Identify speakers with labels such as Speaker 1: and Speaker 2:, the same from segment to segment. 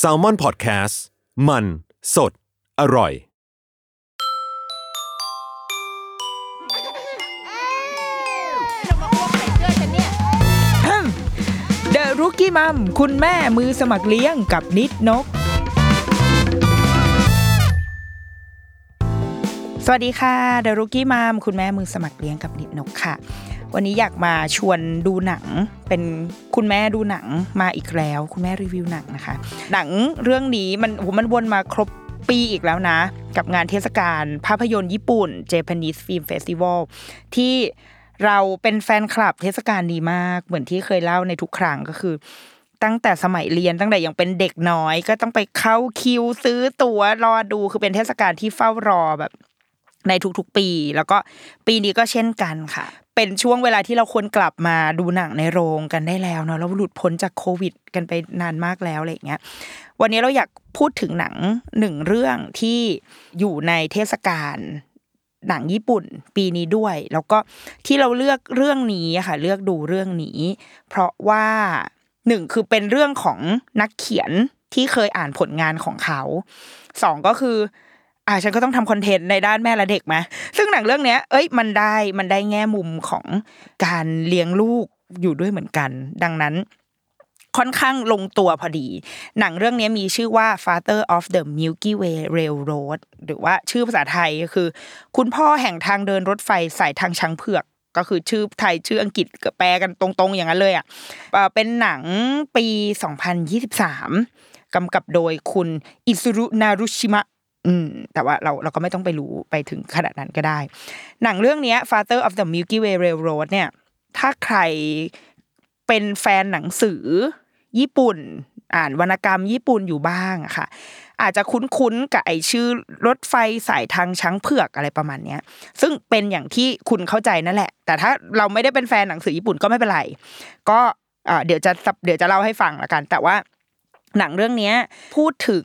Speaker 1: S a l ม o n PODCAST มัน สด อร่อย
Speaker 2: เดอะรุกี้มัมคุณแม่มือสมัครเลี้ยงกับนิดนก สวัสดีค่ะเดอะรุกี้มัมคุณแม่มือสมัครเลี้ยงกับนิดนกค่ะ วันนี้อยากมาชวนดูหนัง เป็นคุณแม่ดูหนังมาอีกแล้ว คุณแม่รีวิวหนังนะคะ หนังเรื่องนี้มันโหมันวนมาครบปีอีกแล้วนะ กับงานเทศกาลภาพยนตร์ญี่ปุ่น Japanese Film Festival ที่เราเป็นแฟนคลับเทศกาลนี้มาก เหมือนที่เคยเล่าในทุกครั้งก็คือ ตั้งแต่สมัยเรียนตั้งแต่ยังเป็นเด็กน้อย ก็ต้องไปเข้าคิวซื้อตั๋วรอดูคือเป็นเทศกาลที่เฝ้ารอแบบ ในทุกๆปี แล้วก็ปีนี้ก็เช่นกันค่ะ เป็นช่วงเวลาที่เราควรกลับมาดูหนังในโรงกันได้แล้วเนาะเราหลุดพ้นจากโควิด กันไปนานมากแล้วอะไรอย่างเงี้ยวันนี้เราอยากพูดถึงหนังหนึ่งเรื่องที่อยู่ในเทศกาลหนังญี่ปุ่นปีนี้ด้วย แล้วก็ที่เราเลือกเรื่องนี้ค่ะ เลือกดูเรื่องนี้ เพราะว่าหนึ่งคือเป็นเรื่องของนักเขียนที่เคยอ่านผลงานของเขาสองก็คือ อ่าฉันก็ต้องทำคอนเทนต์ในด้านแม่และเด็กไหมซึ่งหนังเรื่องเนี้ย เอ้ยมันได้มันได้แง่มุมของการเลี้ยงลูกอยู่ด้วยเหมือนกัน ดังนั้นค่อนข้างลงตัวพอดี หนังเรื่องนี้มีชื่อว่า Father of the Milky Way Railroad หรือว่าชื่อภาษาไทยก็คือ คุณพ่อแห่งทางเดินรถไฟสายทางช้างเผือก ก็คือชื่อไทยชื่ออังกฤษแปลกันตรงๆอย่างนั้นเลยอะเป็นหนังปี 2023กำกับโดยคุณอิซุรุนารุชิมะ อืมแต่ว่าเราเราก็ไม่ต้องไปรู้ไปถึงขนาดนั้นก็ได้ หนังเรื่องนี้ Father of the Milky Way Railroad เนี่ย ถ้าใครเป็นแฟนหนังสือญี่ปุ่น อ่านวรรณกรรมญี่ปุ่นอยู่บ้างอะค่ะ อาจจะคุ้นๆกับไอชื่อรถไฟสายทางช้างเผือกอะไรประมาณเนี้ย ซึ่งเป็นอย่างที่คุณเข้าใจนั่นแหละ แต่ถ้าเราไม่ได้เป็นแฟนหนังสือญี่ปุ่นก็ไม่เป็นไร ก็เดี๋ยวจะเดี๋ยวจะเล่าให้ฟังละกัน แต่ว่าหนังเรื่องนี้พูดถึง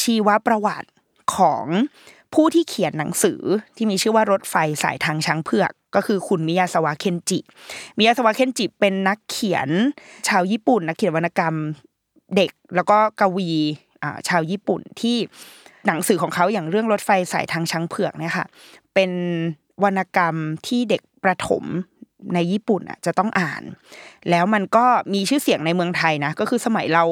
Speaker 2: ชีวประวัติ ของผู้ที่เขียนหนังสือที่มีชื่อว่ารถไฟสายทางช้างเผือกก็คือคุณมิยาสวะเคนจิ มิยาสวะเคนจิเป็นนักเขียน ชาวญี่ปุ่นนักเขียนวรรณกรรมเด็กแล้วก็กวีชาวญี่ปุ่นที่หนังสือของเขาอย่างเรื่องรถไฟสายทางช้างเผือกเนี่ยค่ะเป็นวรรณกรรมที่เด็กประถมในญี่ปุ่นอะจะต้องอ่าน แล้วมันก็มีชื่อเสียงในเมืองไทยนะ ก็คือสมัยเรา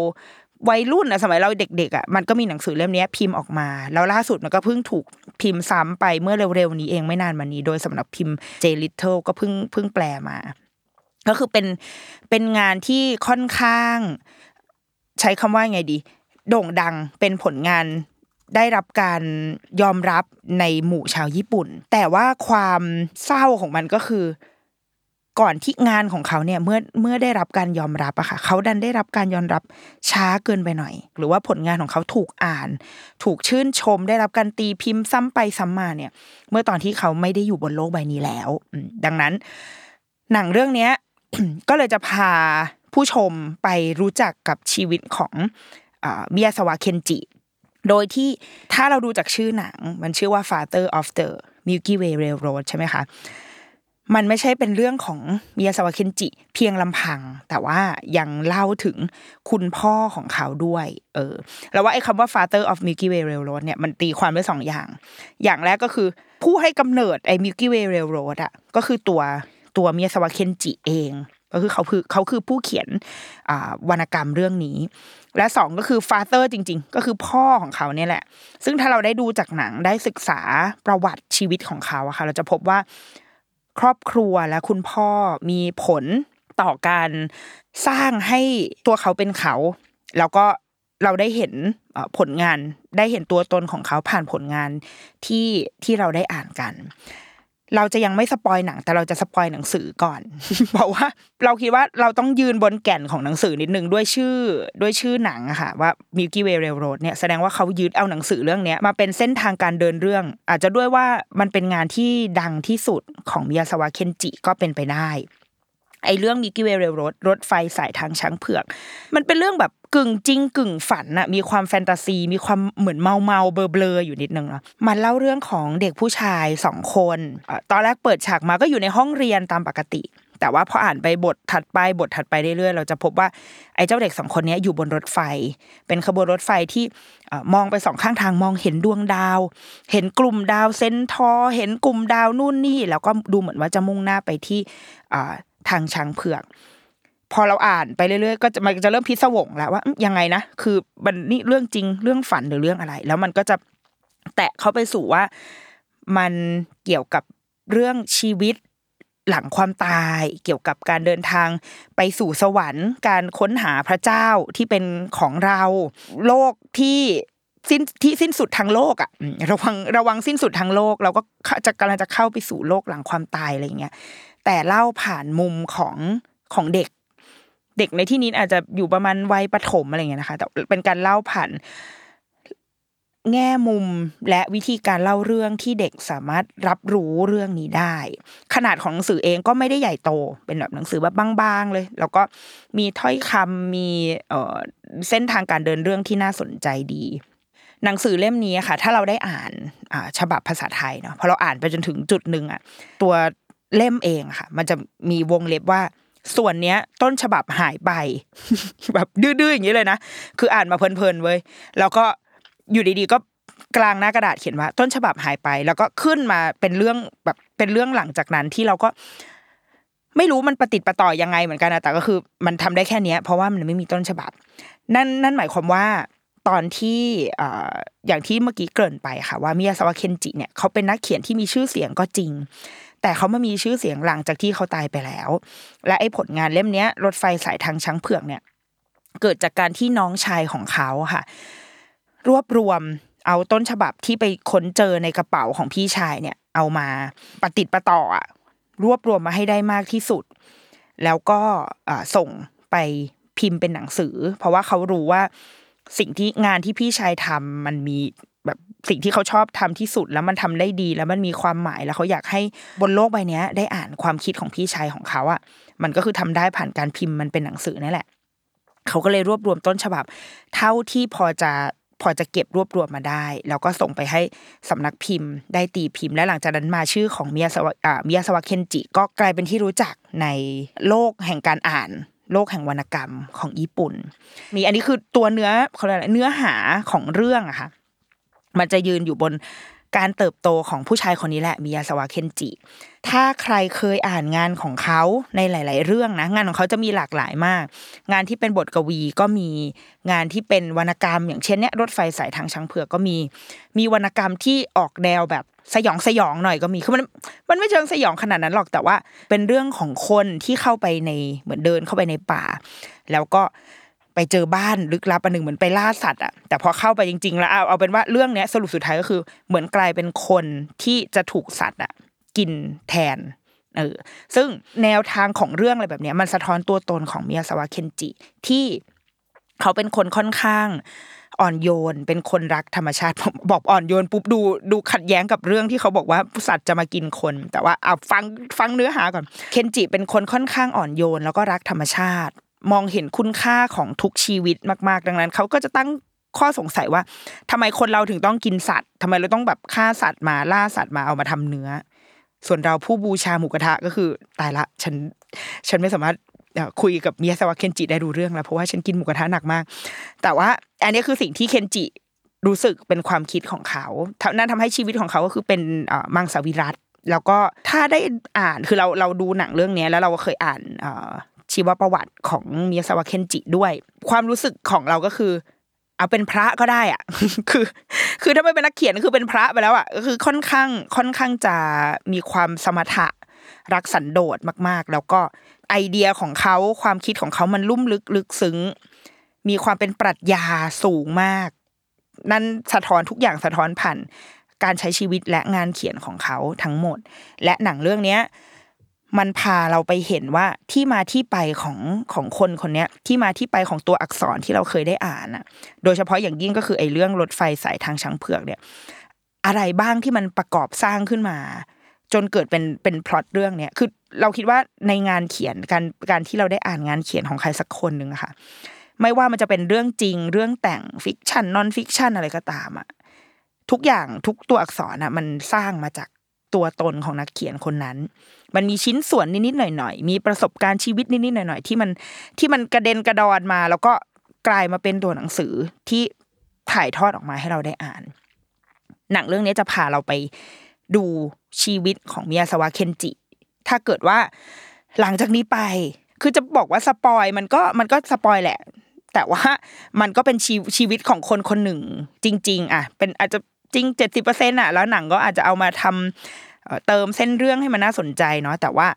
Speaker 2: วัยรุ่นอะสมัยเราเด็กๆอะมันก็มีหนังสือเล่มนี้พิมพ์ออกมา แล้วล่าสุดมันก็เพิ่งถูกพิมพ์ซ้ำไปเมื่อเร็วๆนี้เองไม่นานมานี้ โดยสำนักพิมพ์ J Little ก็เพิ่งเพิ่งแปลมา ก็คือเป็นเป็นงานที่ค่อนข้าง ใช้คำว่าไงดี โด่งดังเป็นผลงานได้รับการยอมรับในหมู่ชาวญี่ปุ่น แต่ว่าความเศร้าของมันก็คือ ก่อนที่งานของเขาเนี่ยเมื่อเมื่อได้รับการยอมรับอะค่ะเขาดันได้รับการยอมรับช้าเกินไปหน่อย หรือว่าผลงานของเขาถูกอ่าน ถูกชื่นชม ได้รับการตีพิมพ์ซ้ำไปซ้ำมาเนี่ย เมื่อตอนที่เขาไม่ได้อยู่บนโลกใบนี้แล้วดังนั้น หนังเรื่องเนี้ยก็เลยจะพาผู้ชมไปรู้จักกับชีวิตของอามิยาสวะเคนจิ โดยที่ถ้าเราดูจากชื่อหนัง มันชื่อว่า Father of the Milky Way Railroad ใช่ไหมคะ มันไม่ใช่เป็นเรื่องของมิยาสวะเคนจิ เพียงลำพัง แต่ว่ายังเล่าถึงคุณพ่อของเขาด้วย เออ แล้วว่าไอ้คำว่า Father of Milky Way Railroad เนี่ยมันตีความได้สองอย่าง อย่างแรกก็คือผู้ให้กำเนิดไอ้ Milky Way Railroad อะก็คือตัวตัวมิยาสวะเคนจิเอง ก็คือเขาคือเขาคือผู้เขียนวรรณกรรมเรื่องนี้ และสองก็คือฟาเธอร์จริง ๆ ก็คือพ่อของเขาเนี่ยแหละ ซึ่งถ้าเราได้ดูจากหนังได้ศึกษาประวัติชีวิตของเขาอะค่ะเราจะพบว่า ครอบครัวและคุณพ่อมีผลต่อการสร้างให้ตัวเขาเป็นเขา แล้วก็เราได้เห็นผลงานได้เห็นตัวตนของเขาผ่านผลงานที่ที่เราได้อ่านกัน เราจะยังไม่ spoil หนัง แต่เราจะ spoil หนังสือก่อนเพราะว่าเราคิดว่าเราต้องยืนบนแก่นของหนังสือนิดนึงด้วยชื่อด้วยชื่อหนังอะค่ะว่า Milky Way Railroad เนี่ยแสดงว่าเขายึดเอาหนังสือเรื่องนี้มาเป็นเส้นทางการเดินเรื่อง อาจจะด้วยว่ามันเป็นงานที่ดังที่สุดของมิยาซาวะเคนจิก็เป็นไปได้ ไอ้เรื่อง Milky Way Railroad รถไฟสายทางช้างเผือก มันเป็นเรื่องแบบกึ่งจริงกึ่งฝันอะมีความแฟนตาซี มีความเหมือนเมาเมาเบลอเบลออยู่นิดนึงเนาะมันเล่าเรื่องของเด็กผู้ชายสองคนตอนแรกเปิดฉากมาก็อยู่ในห้องเรียนตามปกติ แต่ว่าพออ่านไปบทถัดไปบทถัดไปเรื่อยๆเราจะพบว่าไอ้เจ้าเด็กสองคนนี้อยู่บนรถไฟ เป็นขบวนรถไฟที่มองไปสองข้างทางมองเห็นดวงดาว เห็นกลุ่มดาวเซนทอเห็นกลุ่มดาวนู่นนี่ แล้วก็ดูเหมือนว่าจะมุ่งหน้าไปที่ ทางช้างเผือก พอเราอ่านไปเรื่อยๆ ก็จะมันจะเริ่มพิศวงแล้วว่ายังไงนะคือมันนี่เรื่องจริงเรื่องฝันหรือเรื่องอะไร แล้วมันก็จะแตะเข้าไปสู่ว่ามันเกี่ยวกับเรื่องชีวิตหลังความตายเกี่ยวกับการเดินทางไปสู่สวรรค์ การค้นหาพระเจ้าที่เป็นของเรา โลกที่สิ้นที่สิ้นสุดทางโลกอะระวังระวังสิ้นสุดทางโลก เราก็จะกำลังจะเข้าไปสู่โลกหลังความตายอะไรเงี้ย แต่เล่าผ่านมุมของของเด็ก เด็กในที่นี้อาจจะอยู่ประมาณวัยประถมอะไรเงี้ยนะคะแต่เป็นการเล่าผ่านแง่มุมและวิธีการเล่าเรื่องที่เด็กสามารถรับรู้เรื่องนี้ได้ ขนาดของหนังสือเองก็ไม่ได้ใหญ่โต เป็นแบบหนังสือแบบบางๆเลย แล้วก็มีถ้อยคำมีเออเส้นทางการเดินเรื่องที่น่าสนใจดี หนังสือเล่มนี้ค่ะ ถ้าเราได้อ่านฉบับภาษาไทยเนาะพอเราอ่านไปจนถึงจุดหนึ่งอะตัว เล่มเองค่ะ มันจะมีวงเล็บว่า ส่วนเนี้ย ต้นฉบับหายไป แบบดื้อๆอย่างนี้เลยนะคืออ่านมาเพลินๆเว้ยแล้วก็อยู่ดีๆก็กลางหน้ากระดาษเขียนว่า ต้นฉบับหายไป แล้วก็ขึ้นมาเป็นเรื่องแบบเป็นเรื่องหลังจากนั้นที่เราก็ ไม่รู้มันปฏิติประต่อยังไงเหมือนกันนะแต่ก็คือ มันทำได้แค่เนี้ย เพราะว่ามันไม่มีต้นฉบับ นั่นนั่นหมายความว่าตอนที่อย่างที่เมื่อกี้เกริ่นไปค่ะว่ามิยาสวะเคนจิเนี่ยเขาเป็นนักเขียนที่มีชื่อเสียงก็จริง แต่เขามามีชื่อเสียงหลังจากที่เขาตายไปแล้ว และไอ้ผลงานเล่มเนี้ย รถไฟสายทางช้างเผือกเนี่ย เกิดจากการที่น้องชายของเขาค่ะ รวบรวมเอาต้นฉบับที่ไปค้นเจอในกระเป๋าของพี่ชายเนี่ย เอามาปฏิติดประต่ออะรวบรวมมาให้ได้มากที่สุด แล้วก็ส่งไปพิมพ์เป็นหนังสือ เพราะว่าเขารู้ว่าสิ่งที่งานที่พี่ชายทำมันมี แบบสิ่งที่เขาชอบทำที่สุดแล้วมันทำได้ดีแล้วมันมีความหมายแล้วเขาอยากให้บนโลกใบนี้ได้อ่านความคิดของพี่ชายของเขาอะมันก็คือทำได้ผ่านการพิมพ์มันเป็นหนังสือนั่นแหละ เขาก็เลยรวบรวมต้นฉบับ เท่าที่พอจะพอจะเก็บรวบรวมมาได้ แล้วก็ส่งไปให้สำนักพิมพ์ ได้ตีพิมพ์ และหลังจากนั้นมาชื่อของมิยาสวะมิยาสวะเคนจิก็กลายเป็นที่รู้จักในโลกแห่งการอ่าน โลกแห่งวรรณกรรมของญี่ปุ่นมีอันนี้คือตัวเนื้อเขาเรียกเนื้อหาของเรื่องอะค่ะ มันจะยืนอยู่บนการเติบโตของผู้ชายคนนี้แหละมิยาสวะเคนจิ ถ้าใครเคยอ่านงานของเขาในหลาย ๆ เรื่องนะงานของเขาจะมีหลากหลายมาก งานที่เป็นบทกวีก็มีงานที่เป็นวรรณกรรม อย่างเช่นเนี้ยรถไฟสายทางช้างเผือกก็มี มีวรรณกรรมที่ออกแนวแบบสยองสยองหน่อยก็มีคือมันมันไม่เชิงสยองขนาดนั้นหรอกแต่ว่า เป็นเรื่องของคนที่เข้าไปในเหมือนเดินเข้าไปในป่า แล้วก็ ไปเจอบ้านลึกลับอันหนึ่งเหมือนไปล่าสัตว์อะแต่พอเข้าไปจริง ๆ แล้วเอาเอาเป็นว่าเรื่องเนี้ยสรุปสุดท้ายก็คือ เหมือนกลายเป็นคนที่จะถูกสัตว์อะกินแทนเออซึ่งแนวทางของเรื่องอะไรแบบนี้มันสะท้อนตัวตนของมิยาสวะเคนจิ ที่เขาเป็นคนค่อนข้างอ่อนโยน เป็นคนรักธรรมชาติบอกอ่อนโยนปุ๊บดูดูขัดแย้งกับเรื่องที่เขาบอกว่าสัตว์จะมากินคน แต่ว่าเอาฟังฟังเนื้อหาก่อนเคนจิเป็นคนค่อนข้างอ่อนโยน แล้วก็รักธรรมชาติ มองเห็นคุณค่าของทุกชีวิตมาก ๆ ดังนั้นเขาก็จะตั้งข้อสงสัยว่าทำไมคนเราถึงต้องกินสัตว์ทำไมเราต้องแบบฆ่าสัตว์มาล่าสัตว์มาเอามาทำเนื้อ ส่วนเราผู้บูชาหมูกระทะก็คือตายละ ฉันฉันไม่สามารถคุยกับเมียสวะเคนจิได้ดูเรื่องแล้วเพราะว่าฉันกินหมูกระทะหนักมาก แต่ว่าอันนี้คือสิ่งที่เคนจิรู้สึกเป็นความคิดของเขานั่นทำให้ชีวิตของเขาก็คือเป็นมังสวิรัตแล้วก็ถ้าได้อ่านคือเราเราดูหนังเรื่องนี้แล้วเราเคยอ่าน ชีวประวัติของเมียสวะเคนจิด้วย ความรู้สึกของเราก็คือ เอาเป็นพระก็ได้อะ คือ คือถ้าไม่เป็นนักเขียนคือเป็นพระไปแล้วอะก็คือค่อนข้างค่อนข้างจะมีความสมถะรักสันโดษมาก ๆ แล้วก็ไอเดียของเขาความคิดของเขามันลุ่มลึกลึกซึ้ง มีความเป็นปรัชญาสูงมาก นั่นสะท้อนทุกอย่างสะท้อนผ่านการใช้ชีวิตและงานเขียนของเขาทั้งหมด และหนังเรื่องเนี้ย มันพาเราไปเห็นว่าที่มาที่ไปของของคนคนนี้ที่มาที่ไปของตัวอักษรที่เราเคยได้อ่านอะ โดยเฉพาะอย่างยิ่งก็คือไอ้เรื่องรถไฟสายทางช้างเผือกเนี่ย อะไรบ้างที่มันประกอบสร้างขึ้นมา จนเกิดเป็นเป็นพล็อตเรื่องเนี้ยคือเราคิดว่าในงานเขียนการการที่เราได้อ่านงานเขียนของใครสักคนหนึ่งอะค่ะ ไม่ว่ามันจะเป็นเรื่องจริงเรื่องแต่ง fiction non-fiction อะไรก็ตามอะทุกอย่างทุกตัวอักษรอะมันสร้างมาจาก ตัวตนของนักเขียนคนนั้น มันมีชิ้นส่วนนิดๆหน่อยๆ มีประสบการณ์ชีวิตนิดๆหน่อยๆ ที่มันที่มันกระเด็นกระดอนมา แล้วก็กลายมาเป็นตัวหนังสือที่ถ่ายทอดออกมาให้เราได้อ่าน หนังเรื่องนี้จะพาเราไปดูชีวิตของมิยาซาวะเคนจิ ถ้าเกิดว่าหลังจากนี้ไป คือจะบอกว่าสปอยมันก็มันก็สปอยแหละ แต่ว่ามันก็เป็นชีชีวิตของคนคนหนึ่งจริง ๆ อะ เป็นอาจจะ จริงเจ็ดสิบเปอร์เซ็นต์อะแล้วหนังก็อาจจะเอามาทำเอ่อเติมเส้นเรื่องให้มันน่าสนใจเนาะแต่ว่า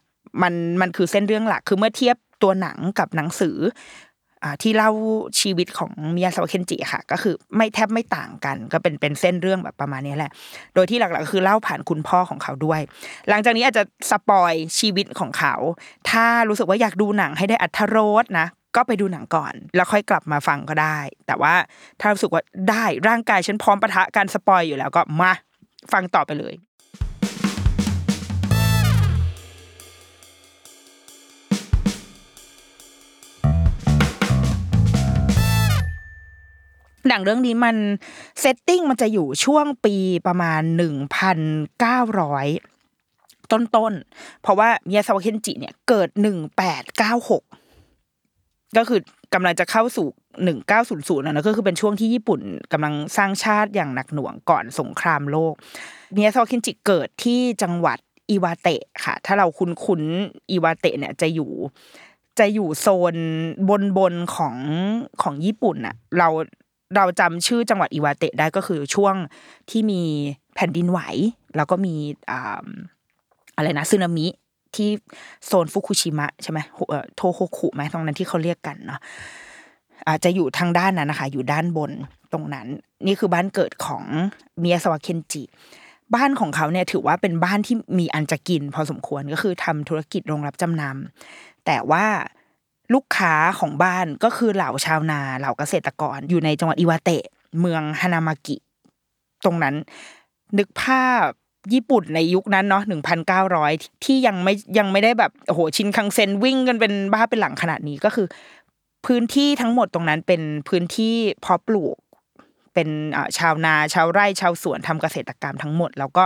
Speaker 2: มันมันคือเส้นเรื่องหลักคือเมื่อเทียบตัวหนังกับหนังสืออ่าที่เล่าชีวิตของมิยาสวะเคนจิค่ะ ก็คือไม่แทบไม่ต่างกัน ก็เป็นเป็นเส้นเรื่องแบบประมาณนี้แหละ โดยที่หลักๆก็คือเล่าผ่านคุณพ่อของเขาด้วย หลังจากนี้อาจจะ spoil ชีวิตของเขา ถ้ารู้สึกว่าอยากดูหนังให้ได้อรรถรสนะ ก็ไปดูหนังก่อน แล้วค่อยกลับมาฟังก็ได้ แต่ว่าถ้ารู้สึกว่าได้ร่างกายฉันพร้อมปะทะการ spoil อยู่แล้วก็มาฟังต่อไปเลยหนังเรื่องนี้มันsetting มันจะอยู่ช่วงปีประมาณหนึ่งพันเก้าร้อยต้นๆ เพราะว่ามิยาซาวะเคนจิเนี่ยเกิดหนึ่งแปดเก้า ก็คือกำลังจะเข้าสู่หนึ่งเก้าศูนย์ศูนย์นะก็คือเป็นช่วงที่ญี่ปุ่นกำลังสร้างชาติอย่างหนักหน่วงก่อนสงครามโลก มิยาซาวะเคนจิเกิดที่จังหวัดอิวาเตะค่ะ ถ้าเราคุ้นคุ้นอิวาเตะเนี่ยจะอยู่ จะอยู่โซนบนบนของของญี่ปุ่นน่ะ เราเราจำชื่อจังหวัดอิวาเตะได้ก็คือช่วงที่มีแผ่นดินไหว แล้วก็มีอ่าอะไรนะสึนามิ ที่โซนฟุกุชิมะใช่ไหมเอ่อโทโฮคุไหมตรงนั้นที่เขาเรียกกันเนาะอาจจะอยู่ทางด้านนั้นนะคะ อยู่ด้านบนตรงนั้น นี่คือบ้านเกิดของเมียสวะเคนจิ บ้านของเขาเนี่ยถือว่าเป็นบ้านที่มีอันจะกิน พอสมควรก็คือทำธุรกิจโรงรับจำนำแต่ว่าลูกค้าของบ้านก็คือเหล่าชาวนาเหล่าเกษตรกรอยู่ในจังหวัดอิวาเตะ เมืองฮานามากิ ตรงนั้น นึกภาพ ญี่ปุ่นในยุคนั้นเนาะหนึ่งพันเก้าร้อยที่ยังไม่ยังไม่ได้แบบโอ้โหชินคังเซนวิ่งกันเป็นบ้าเป็นหลังขนาดนี้ก็คือ พื้นที่ทั้งหมดตรงนั้นเป็นพื้นที่เพาะปลูกเป็นชาวนาชาวไร่ชาวสวนทำเกษตรกรรมทั้งหมด แล้วก็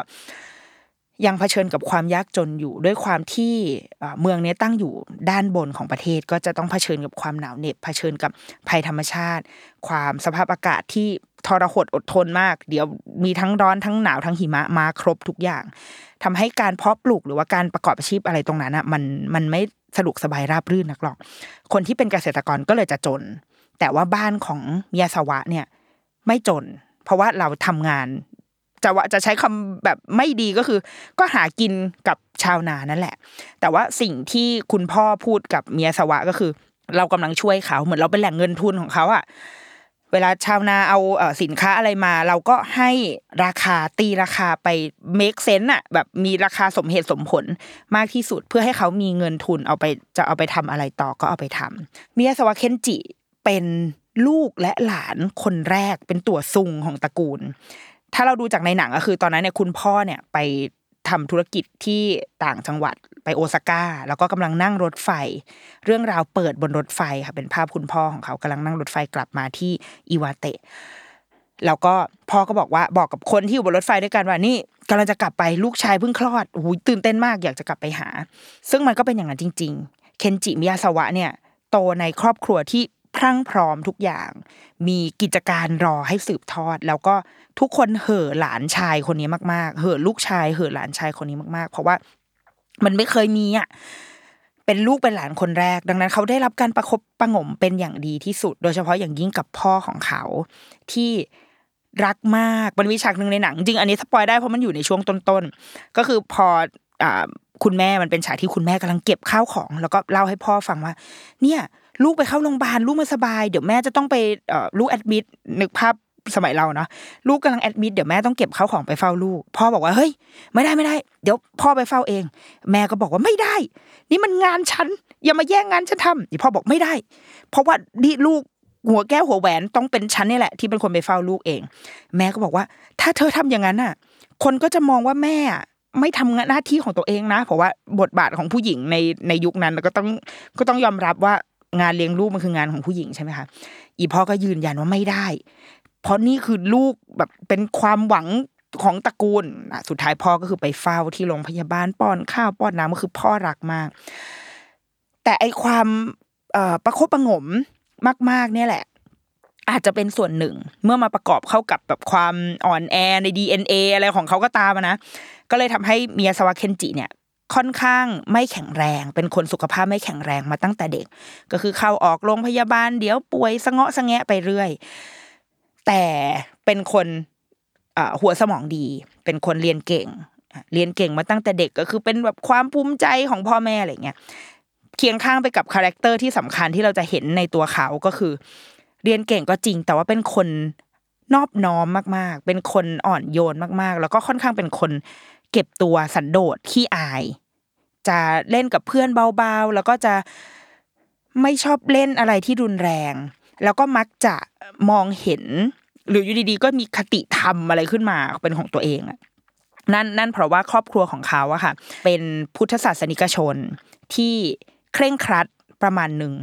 Speaker 2: ยังเผชิญกับความยากจนอยู่ด้วยความที่เมืองนี้ตั้งอยู่ด้านบนของประเทศก็จะต้องเผชิญกับความหนาวเหน็บเผชิญกับภัยธรรมชาติ ความสภาพอากาศที่ทรหดอดทนมาก เดี๋ยวมีทั้งร้อนทั้งหนาวทั้งหิมะมาครบทุกอย่างทำให้การเพาะปลูกหรือว่าการประกอบอาชีพอะไรตรงนั้นอะมันมันไม่สะดวกสบายราบรื่นนักหรอก คนที่เป็นเกษตรกรก็เลยจะจน แต่ว่าบ้านของมิยาสวะเนี่ยไม่จน เพราะว่าเราทำงาน จะว่าจะใช้คำแบบไม่ดีก็คือ ก็หากินกับชาวนานั่นแหละ แต่ว่าสิ่งที่คุณพ่อพูดกับเมียสวะก็คือ เรากำลังช่วยเขาเหมือนเราเป็นแหล่งเงินทุนของเขาอะเวลาชาวนาเอาสินค้าอะไรมา เราก็ให้ราคาตีราคาไป make sense อะแบบมีราคาสมเหตุสมผลมากที่สุดเพื่อให้เขามีเงินทุนเอาไปจะเอาไปทำอะไรต่อก็เอาไปทำเมียสวะเคนจิเป็นลูกและหลานคนแรกเป็นตัวซุงของตระกูล ถ้าเราดูจากในหนังก็คือ ตอนนั้นเนี่ยคุณพ่อเนี่ยไปทำธุรกิจที่ต่างจังหวัดไปโอซาก้า แล้วก็กำลังนั่งรถไฟ เรื่องราวเปิดบนรถไฟค่ะเป็นภาพคุณพ่อของเขากำลังนั่งรถไฟกลับมาที่อิวาเตะแล้วก็พ่อก็บอกว่าบอกกับคนที่อยู่บนรถไฟด้วยกันว่านี่กำลังจะกลับไปลูกชายเพิ่งคลอดโอ้หตื่นเต้นมากอยากจะกลับไปหา ซึ่งมันก็เป็นอย่างนั้นจริง ๆ เคนจิมิยาสวะเนี่ย โตในครอบครัวที่ พรั่งพร้อมทุกอย่าง มีกิจการรอให้สืบทอด แล้วก็ทุกคนเห่อหลานชายคนนี้มากๆ เห่อลูกชายเห่อหลานชายคนนี้มากๆ เพราะว่ามันไม่เคยมีอะเป็นลูกเป็นหลานคนแรก ดังนั้นเขาได้รับการประคบประงมเป็นอย่างดีที่สุด โดยเฉพาะอย่างยิ่งกับพ่อของเขา ที่รักมากมันมีฉากหนึ่งในหนัง จริงอันนี้สปอยได้เพราะมันอยู่ในช่วงต้นๆก็คือพออ่าคุณแม่มันเป็นฉากที่คุณแม่กำลังเก็บข้าวของ แล้วก็เล่าให้พ่อฟังว่า เนี่ย ลูกไปเข้าโรงพยาบาลลูกไม่สบาย เดี๋ยวแม่จะต้องไปเอ่อลูกแอดมิดนึกภาพสมัยเราเนาะลูกกำลังแอดมิดเดี๋ยวแม่ต้องเก็บข้าวของไปเฝ้าลูกพ่อบอกว่าเฮ้ย ไม่ได้ไม่ได้ เดี๋ยวพ่อไปเฝ้าเอง แม่ก็บอกว่าไม่ได้ นี่มันงานฉันอย่ามาแย่งงานฉันทำนี่พ่อบอกไม่ได้ เพราะว่านี่ลูกหัวแก้วหัวแหวนต้องเป็นฉันนี่แหละ ที่เป็นคนไปเฝ้าลูกเอง แม่ก็บอกว่า ถ้าเธอทำอย่างนั้นน่ะ คนก็จะมองว่าแม่อะไม่ทำหน้าที่ของตัวเองนะ เพราะว่าบทบาทของผู้หญิงในในยุคนั้นก็ต้องก็ต้องยอมรับว่า งานเลี้ยงลูกมันคืองานของผู้หญิงใช่ไหมคะอีพ่อก็ยืนยันว่าไม่ได้ เพราะนี่คือลูกแบบเป็นความหวังของตระกูลอะสุดท้ายพ่อก็คือไปเฝ้าที่โรงพยาบาลป้อนข้าวป้อนน้ำก็คือพ่อรักมาก แต่ไอความประคบประงมมาก ๆ เนี่ยแหละ อาจจะเป็นส่วนหนึ่ง เมื่อมาประกอบเข้ากับแบบความอ่อนแอใน DNA อะไรของเขาก็ตามนะ ก็เลยทำให้เมียสวะเคนจิเนี่ย ค่อนข้างไม่แข็งแรง เป็นคนสุขภาพไม่แข็งแรงมาตั้งแต่เด็ก ก็คือเข้าออกโรงพยาบาลเดี๋ยวป่วยสะเงาะสะแงะไปเรื่อย แต่เป็นคนหัวสมองดี เป็นคนเรียนเก่ง เรียนเก่งมาตั้งแต่เด็กก็คือเป็นแบบความภูมิใจของพ่อแม่อะไรเงี้ยเคียงข้างไปกับ character ที่สำคัญที่เราจะเห็นในตัวเขาก็คือ เรียนเก่งก็จริง แต่ว่าเป็นคนนอบน้อมมาก ๆ เป็นคนอ่อนโยนมาก ๆ แล้วก็ค่อนข้างเป็นคน เก็บตัวสันโดษขี้อาย จะเล่นกับเพื่อนเบาๆ แล้วก็จะไม่ชอบเล่นอะไรที่รุนแรง แล้วก็มักจะมองเห็น หรืออยู่ดีๆ ก็มีคติธรรมอะไรขึ้นมาเป็นของตัวเองอะนั่นนั่นเพราะว่าครอบครัวของเขาอะค่ะ เป็นพุทธศาสนิกชนที่เคร่งครัดประมาณหนึ่ง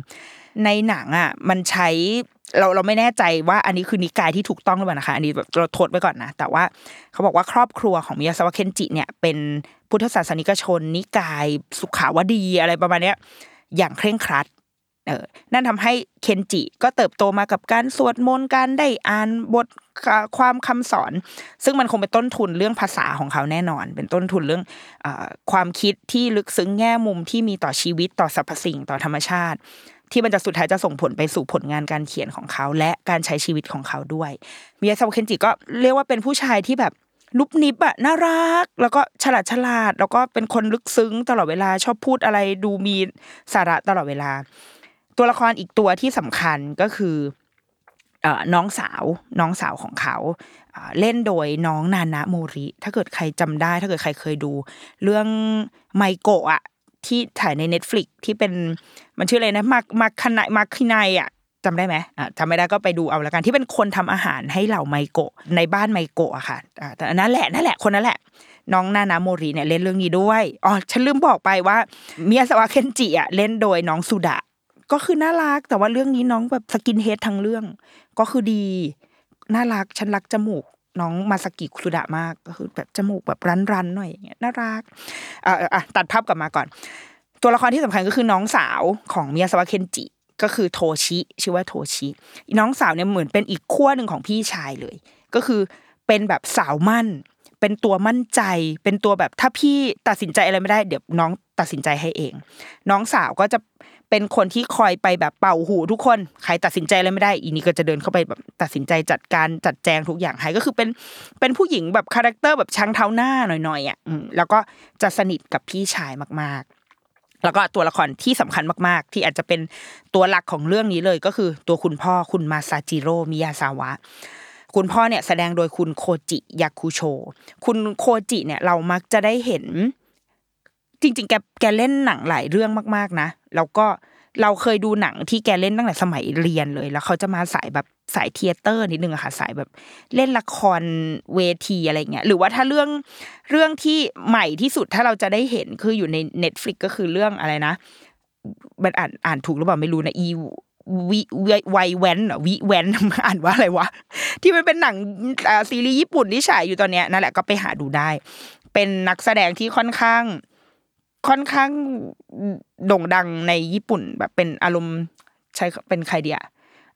Speaker 2: ในหนังอะมันใช้ เราเราไม่แน่ใจว่าอันนี้คือนิกายที่ถูกต้องหรือเปล่านะคะ อันนี้แบบเราทดไว้ก่อนนะ แต่ว่าเขาบอกว่าครอบครัวของมิยาซาวะเคนจิเนี่ยเป็นพุทธศาสนิกชน นิกายสุขาวดีอะไรประมาณเนี้ยอย่างเคร่งครัดเออนั่นทำให้เคนจิก็เติบโตมากับการสวดมนต์การได้อ่านบทความคำสอน ซึ่งมันคงเป็นต้นทุนเรื่องภาษาของเขาแน่นอน เป็นต้นทุนเรื่องอความคิดที่ลึกซึ้งแง่มุมที่มีต่อชีวิตต่อสรรพสิ่งต่อธรรมชาติ ที่มันจะสุดท้ายจะส่งผลไปสู่ผลงานการเขียนของเขา และการใช้ชีวิตของเขาด้วยมิยาซาวเคนจิก็เรียกว่าเป็นผู้ชายที่แบบนุบนิบอะน่ารัก แล้วก็ฉลาดฉลาด แล้วก็เป็นคนลึกซึ้งตลอดเวลาชอบพูดอะไรดูมีสาระตลอดเวลา ตัวละครอีกตัวที่สำคัญก็คือน้องสาวน้องสาวของเขาเล่นโดยน้องนานะโมริ ถ้าเกิดใครจำได้ ถ้าเกิดใครเคยดู เรื่องไมโกะอะ ที่ถ่ายใน Netflix ที่เป็นมันชื่ออะไรนะมามาคนายมาคินายอะจำได้ไหมอะจำไม่ได้ก็ไปดูเอาละกันที่เป็นคนทำอาหารให้เหล่าไมโกะในบ้านไมโกะอะค่ะอ่าแต่นั่นแหละนั่นแหละคนนั้นแหละ น้องนานาโมริเนี่ยเล่นเรื่องนี้ด้วยอ๋อฉันลืมบอกไปว่าเมียสวะเคนจิอะเล่นโดยน้องสุดะก็คือน่ารักแต่ว่าเรื่องนี้น้องแบบ skinhead ทั้งเรื่อง ก็คือดีน่ารักฉันรักจมูก น้องมาซากิสุดะมากก็คือแบบจมูกแบบรั้นๆหน่อยอย่างเงี้ยน่ารักอะอะตัดภาพกลับมาก่อน ตัวละครที่สำคัญก็คือน้องสาวของมิยาซาวะเคนจิก็คือโทชิชื่อว่าโทชิน้องสาวเนี่ยเหมือนเป็นอีกขั้วหนึ่งของพี่ชายเลย ก็คือเป็นแบบสาวมั่น เป็นตัวมั่นใจ เป็นตัวแบบถ้าพี่ตัดสินใจอะไรไม่ได้ เดี๋ยวน้องตัดสินใจให้เอง น้องสาวก็จะ เป็นคนที่คอยไปแบบเป่าหูทุกคนใครตัดสินใจอะไรไม่ได้อีนี่ก็จะเดินเข้าไปแบบตัดสินใจจัดการจัดแจงทุกอย่างให้ก็คือเป็นเป็นผู้หญิงแบบ character แบบช้างเท้าหน้าหน่อยๆอะแล้วก็จะสนิทกับพี่ชายมากๆแล้วก็ตัวละครที่สำคัญมากๆ ที่อาจจะเป็นตัวหลักของเรื่องนี้เลยก็คือตัวคุณพ่อคุณมาซาจิโร่มิยาซาวะ คุณพ่อเนี่ยแสดงโดยคุณโคจิยาคุโช คุณโคจิเนี่ยเรามักจะได้เห็น จริง ๆ แกแกเล่นหนังหลายเรื่องมากๆนะ แล้วก็เราเคยดูหนังที่แกเล่นตั้งแต่สมัยเรียนเลย แล้วเขาจะมาสายแบบสายเทเตอร์นิดนึงอะค่ะสายแบบเล่นละครเวทีอะไรเงี้ยหรือว่าถ้าเรื่องเรื่องที่ใหม่ที่สุดถ้าเราจะได้เห็นคืออยู่ใน Netflix ก็คือเรื่องอะไรนะมันอ่านอ่านถูกหรือเปล่าไม่รู้นะอีวิวิไวแวนหรอวิแวนอ่านว่าอะไรวะที่มันเป็นหนังซีรีส์ญี่ปุ่นที่ฉายอยู่ตอนเนี้ยนั่นแหละก็ไปหาดูได้ เป็นนักแสดงที่ค่อนข้าง ค่อนข้างโด่งดังในญี่ปุ่น แบบเป็นอารมณ์ใช้เป็นใครเดีย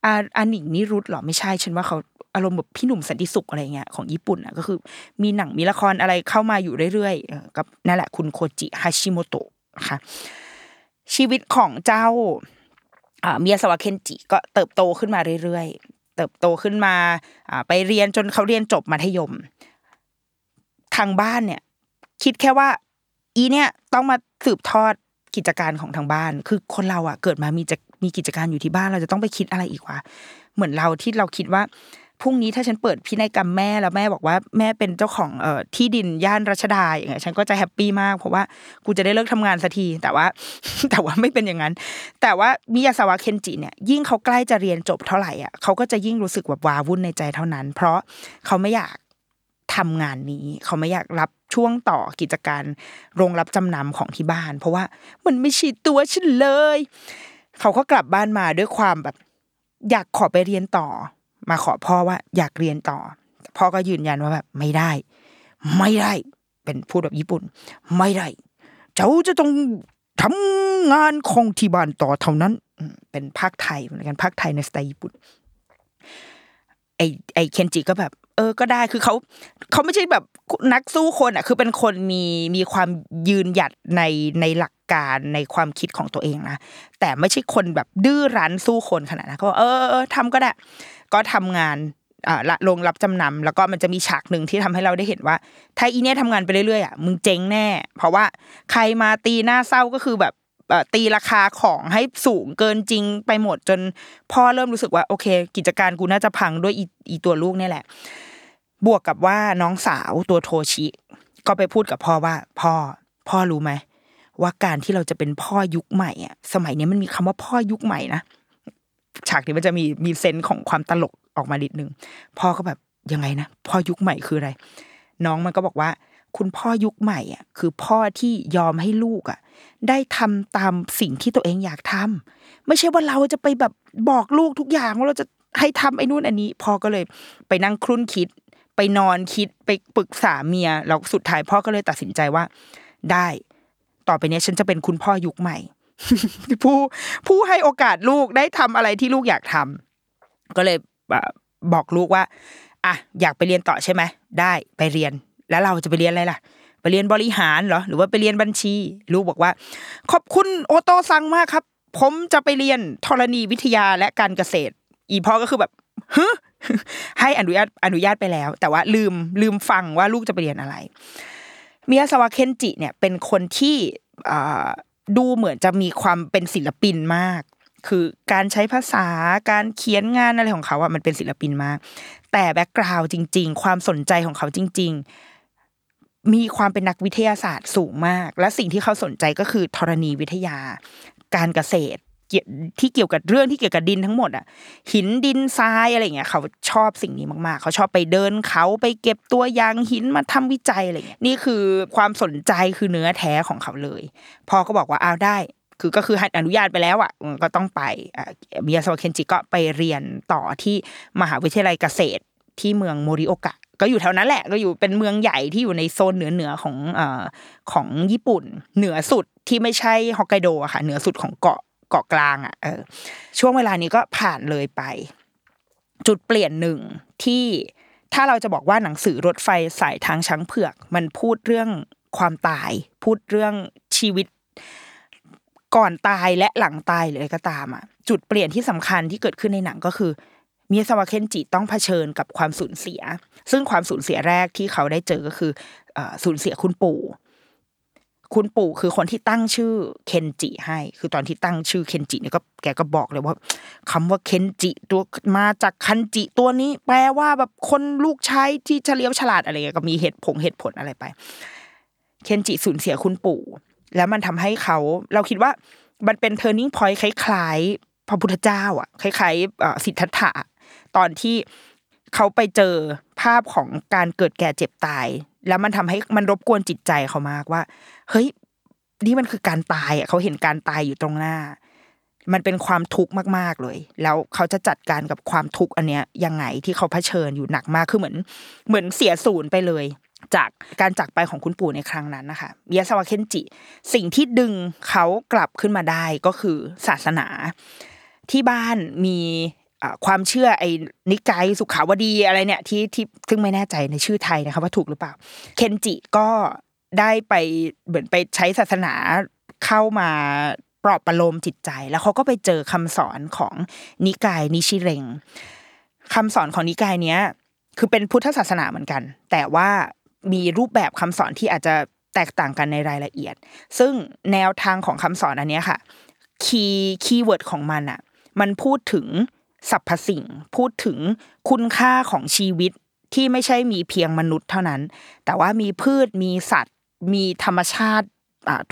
Speaker 2: อาอานิงนิรุตหรอไม่ใช่ฉันว่าเขาอารมณ์แบบพี่หนุ่มสันติสุขอะไรเงี้ยของญี่ปุ่นอะก็คือ มีหนังมีละครอะไรเข้ามาอยู่เรื่อยๆกับนั่นแหละคุณโคจิฮาชิโมโตะค่ะชีวิตของเจ้าเมียสวะเคนจิก็เติบโตขึ้นมาเรื่อยๆ เติบโตขึ้นมาไปเรียนจนเขาเรียนจบมัธยม ทางบ้านเนี่ย คิดแค่ว่า อีเนี่ยต้องมาสืบทอดกิจการของทางบ้าน คือคนเราอะเกิดมามีจะมีกิจการอยู่ที่บ้านเราจะต้องไปคิดอะไรอีกวะเหมือนเราที่เราคิดว่าพรุ่งนี้ถ้าฉันเปิดพินัยกรรมแม่แล้วแม่บอกว่าแม่เป็นเจ้าของเอ่อที่ดินย่านรัชดาอย่างเงี้ยฉันก็จะแฮปปี้มากเพราะว่ากูจะได้เลิกทำงานสักทีแต่ว่า แต่ว่าไม่เป็นอย่างนั้น แต่ว่ามิยาสวะเคนจิเนี่ยยิ่งเขาใกล้จะเรียนจบเท่าไหร่อะเขาก็จะยิ่งรู้สึกแบบวาวุ่นในใจเท่านั้น เพราะเขาไม่อยาก ทำงานนี้ เขาไม่อยากรับช่วงต่อกิจการโรงรับจำนำของที่บ้าน เพราะว่ามันไม่ใช่ตัวฉันเลย เขาก็กลับบ้านมาด้วยความแบบ อยากขอไปเรียนต่อ มาขอพ่อว่า อยากเรียนต่อ พ่อก็ยืนยันว่าแบบไม่ได้ ไม่ได้ เป็นพูดแบบญี่ปุ่น ไม่ได้ เจ้าจะต้องทำงานของที่บ้านต่อเท่านั้น เป็นภาคไทยเหมือนกันภาคไทยในสไตล์ญี่ปุ่นไอไอเคนจิก็แบบ เออก็ได้คือเขาเขาไม่ใช่แบบนักสู้คนอะ คือเป็นคนมีมีความยืนหยัดในในหลักการในความคิดของตัวเองนะแต่ไม่ใช่คนแบบดื้อรั้นสู้คนขนาดนั้นก็บอกเออเออเออทำก็ได้ ก็ทำงานอ่าละลงรับจำนำแล้วก็มันจะมีฉากหนึ่งที่ทำให้เราได้เห็นว่า ถ้าอีเนี่ยทำงานไปเรื่อยๆอะมึงเจ๊งแน่ เพราะว่าใครมาตีหน้าเศร้าก็คือแบบ ตีราคาของให้สูงเกินจริงไปหมดจนพ่อเริ่มรู้สึกว่าโอเค กิจการกูน่าจะพังด้วยอีตัวลูกนี่แหละ บวกกับว่าน้องสาวตัวโทชิ ก็ไปพูดกับพ่อว่า พ่อ พ่อรู้ไหมว่าการที่เราจะเป็นพ่อยุคใหม่อะ สมัยนี้มันมีคำว่าพ่อยุคใหม่นะฉากนี้มันจะมีมีเซนส์ของความตลกออกมาดิดนึงพ่อก็แบบยังไงนะพ่อยุคใหม่คืออะไร น้องมันก็บอกว่า คุณพ่อยุคใหม่อะคือพ่อที่ยอมให้ลูกอะ ได้ทำตามสิ่งที่ตัวเองอยากทำไม่ใช่ว่าเราจะไปแบบบอกลูกทุกอย่างว่าเราจะให้ทำไอ้นู่นอันนี้พ่อก็เลยไปนั่งครุ่นคิด ไปนอนคิดไปปรึกษาเมียแล้วสุดท้ายพ่อก็เลยตัดสินใจว่า ได้ ต่อไปเนี้ยฉันจะเป็นคุณพ่อยุคใหม่ ผู้ผู้ให้โอกาสลูกได้ทำอะไรที่ลูกอยากทำก็เลยบบบอกลูกว่าอะอยากไปเรียนต่อใช่ไหมได้ไปเรียน แล้วเราจะไปเรียนอะไรล่ะ ไปเรียนบริหารเหรอ หรือว่าไปเรียนบัญชี ลูกบอกว่า ขอบคุณโอโตซังมากครับ ผมจะไปเรียนธรณีวิทยาและการเกษตร อีพ่อก็คือแบบฮึให้อนุญาตอนุญาตไปแล้ว แต่ว่าลืมลืมฟังว่าลูกจะไปเรียนอะไรมิยาสวะเคนจิเนี่ยเป็นคนที่ดูเหมือนจะมีความเป็นศิลปินมาก คือการใช้ภาษาการเขียนงานอะไรของเขาอะมันเป็นศิลปินมาก แต่แบ็กกราวจริง ๆ ความสนใจของเขาจริง ๆ มีความเป็นนักวิทยาศาสตร์สูงมาก และสิ่งที่เขาสนใจก็คือธรณีวิทยา การเกษตรที่เกี่ยวกับเรื่องที่เกี่ยวกับดินทั้งหมดอะหินดินทรายอะไรเงี้ยเขาชอบสิ่งนี้มากๆ เขาชอบไปเดินเขาไปเก็บตัวอย่างหินมาทำวิจัยอะไรเงี้ยนี่คือความสนใจคือเนื้อแท้ของเขาเลยพ่อก็บอกว่าอ้าวได้ คือก็คือให้อนุญาตไปแล้วอะก็ต้องไปอะมิยาสวะเคนจิก็ไปเรียนต่อที่มหาวิทยาลัยเกษตรที่เมืองโมริโอกะ ก็อยู่แถวนั้นแหละ ก็อยู่เป็นเมืองใหญ่ที่อยู่ในโซนเหนือเหนือของเอ่อของญี่ปุ่น เหนือสุดที่ไม่ใช่ฮอกไกโดอะค่ะ เหนือสุดของเกาะเกาะกลางอะเออช่วงเวลานี้ก็ผ่านเลยไป จุดเปลี่ยนหนึ่งที่ถ้าเราจะบอกว่าหนังสือรถไฟสายทางช้างเผือก มันพูดเรื่องความตาย พูดเรื่องชีวิตก่อนตายและหลังตายหรืออะไรก็ตามอะจุดเปลี่ยนที่สำคัญที่เกิดขึ้นในหนังก็คือ มิยาสวะเคนจิต้องเผชิญกับความสูญเสีย ซึ่งความสูญเสียแรกที่เขาได้เจอก็คืออสูญเสียคุณปู่ คุณปู่คือคนที่ตั้งชื่อเคนจิให้ คือตอนที่ตั้งชื่อเคนจิเนี่ยก็แกก็บอกเลยว่าคำว่าเคนจิตัวมาจากคันจิตัวนี้ แปลว่าแบบคนลูกชายที่เฉลียวฉลาดอะไรก็มีเหตุผงเหตุผลอะไรไป เคนจิสูญเสียคุณปู่ แล้วมันทำให้เขา เราคิดว่ามันเป็น turning point คล้ายๆพระพุทธเจ้าอะคล้ายๆสิทธัตถะ ตอนที่เขาไปเจอภาพของการเกิดแก่เจ็บตาย แล้วมันทำให้มันรบกวนจิตใจเขามากว่า เฮ้ยนี่มันคือการตายอะเขาเห็นการตายอยู่ตรงหน้า มันเป็นความทุกข์มากๆเลย แล้วเขาจะจัดการกับความทุกข์อันเนี้ยยังไงที่เขาเผชิญอยู่หนักมากคือเหมือน เหมือนเสียศูนย์ไปเลย จากการจากไปของคุณปู่ในครั้งนั้นนะคะมิยาสวะเคนจิ สิ่งที่ดึงเขากลับขึ้นมาได้ก็คือศาสนา ที่บ้านมี ความเชื่อไอ้นิกายสุขาวดีอะไรเนี่ยที่ที่ซึ่งไม่แน่ใจในชื่อไทยนะคะว่าถูกหรือเปล่า เคนจิก็ได้ไปเหมือนไปใช้ศาสนาเข้ามาปลอบประโลมจิตใจ แล้วเขาก็ไปเจอคำสอนของนิกายนิชิเรนคำสอนของนิกายเนี้ยคือเป็นพุทธศาสนาเหมือนกัน แต่ว่ามีรูปแบบคำสอนที่อาจจะแตกต่างกันในรายละเอียด ซึ่งแนวทางของคำสอนอันนี้ค่ะ key keyword ของมันอะ มันพูดถึง สรรพสิ่ง พูดถึงคุณค่าของชีวิตที่ไม่ใช่มีเพียงมนุษย์เท่านั้น แต่ว่ามีพืชมีสัตว์ มีธรรมชาติ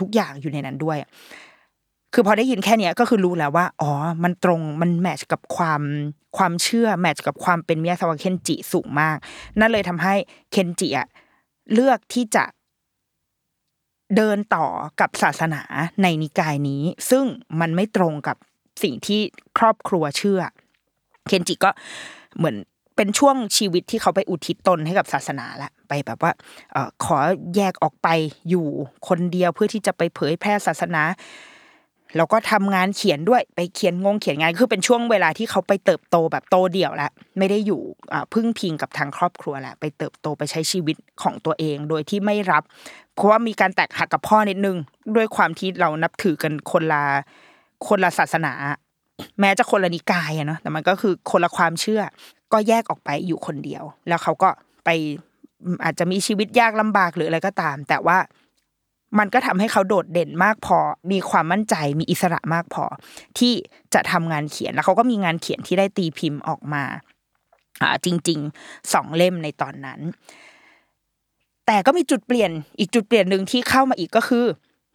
Speaker 2: ทุกอย่างอยู่ในนั้นด้วย คือพอได้ยินแค่นี้ก็คือรู้แล้วว่าอ๋อมันตรงมันแมทช์กับความความเชื่อแมทช์กับความเป็นมิยาสวะเคนจิสูงมาก นั่นเลยทำให้เคนจิอะเลือกที่จะเดินต่อกับศาสนาในนิกายนี้ ซึ่งมันไม่ตรงกับสิ่งที่ครอบครัวเชื่อ เคนจิก็เหมือนเป็นช่วงชีวิตที่เขาไปอุทิศตนให้กับศาสนาละไปแบบว่าขอแยกออกไปอยู่คนเดียวเพื่อที่จะไปเผยแพร่ศาสนาแล้วก็ทำงานเขียนด้วยไปเขียนงงเขียนงานคือเป็นช่วงเวลาที่เขาไปเติบโตแบบโตเดี่ยวล้วไม่ได้อยู่พึ่งพิงกับทางครอบครัวล้วไปเติบโตไปใช้ชีวิตของตัวเอง โดยที่ไม่รับ เพราะว่ามีการแตกหักกับพ่อนิดนึง ด้วยความที่เรานับถือกันคนละคนละศาสนา แม้จะคนละนิกายอะเนาะแต่มันก็คือคนละความเชื่อ ก็แยกออกไปอยู่คนเดียว แล้วเขาก็ไปอาจจะมีชีวิตยากลำบากหรืออะไรก็ตาม แต่ว่ามันก็ทำให้เขาโดดเด่นมากพอ มีความมั่นใจ มีอิสระมากพอ ที่จะทำงานเขียน แล้วเขาก็มีงานเขียนที่ได้ตีพิมพ์ออกมาอ่าจริงๆสองเล่มในตอนนั้น แต่ก็มีจุดเปลี่ยนอีกจุดเปลี่ยนหนึ่งที่เข้ามาอีกก็คือ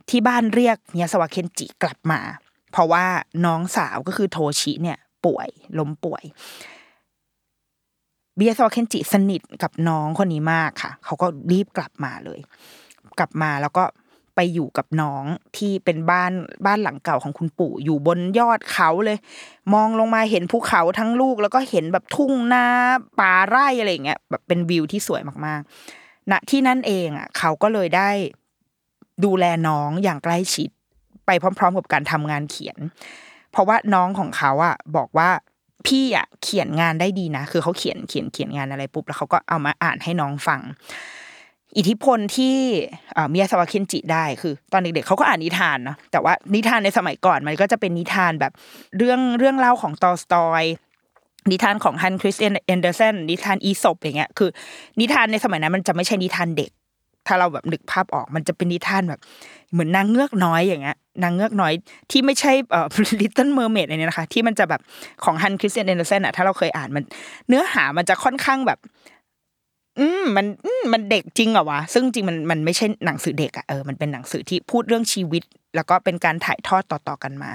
Speaker 2: ที่บ้านเรียกเมียสวะเคนจิกลับมา เพราะว่าน้องสาวก็คือโทชิเนี่ยป่วยล้มป่วยเบียซอเคนจิสนิทกับน้องคนนี้มากค่ะ เขาก็รีบกลับมาเลย กลับมาแล้วก็ไปอยู่กับน้องที่เป็นบ้านบ้านหลังเก่าของคุณปู่อยู่บนยอดเขาเลย มองลงมาเห็นภูเขาทั้งลูก แล้วก็เห็นแบบทุ่งนาป่าไร่อะไรเงี้ยแบบเป็นวิวที่สวยมากๆณที่นั่นเองอะเขาก็เลยได้ดูแลน้องอย่างใกล้ชิด ไปพร้อม ๆ กับการทำงานเขียน เพราะว่าน้องของเขาอะบอกว่าพี่อะเขียนงานได้ดีนะ คือเขาเขียนเขียนเขียนงานอะไรปุ๊บแล้วเขาก็เอามาอ่านให้น้องฟัง อิทธิพลที่เมียาสวะเคนจิได้คือ ตอนเด็กๆเขาก็อ่านนิทานเนาะแต่ว่านิทานในสมัยก่อนมันก็จะเป็นนิทานแบบเรื่องเรื่องเล่าของตอลสตอยนิทานของฮันส์คริสเตียนแอนเดอร์สันนิทานอีสปอย่างเงี้ยคือ นิทานในสมัยนั้นมันจะไม่ใช่นิทานเด็ก ถ้าเราแบบนึกภาพออกมันจะเป็นนิทานแบบ เหมือนนางเงือกน้อยอย่างเงี้ยนางเงือกน้อยที่ไม่ใช่เอ่อ Little Mermaid อะไรเนี่ยนะคะ ที่มันจะแบบของฮันส์คริสเตียนแอนเดอร์สันอะถ้าเราเคยอ่านมัน เนื้อหามันจะค่อนข้างแบบ อืมมันมมันเด็กจริงเหรอวะซึ่งจริงมันมันไม่ใช่หนังสือเด็กอะเออมันเป็นหนังสือที่พูดเรื่องชีวิต แล้วก็เป็นการถ่ายทอดต่อๆกันมา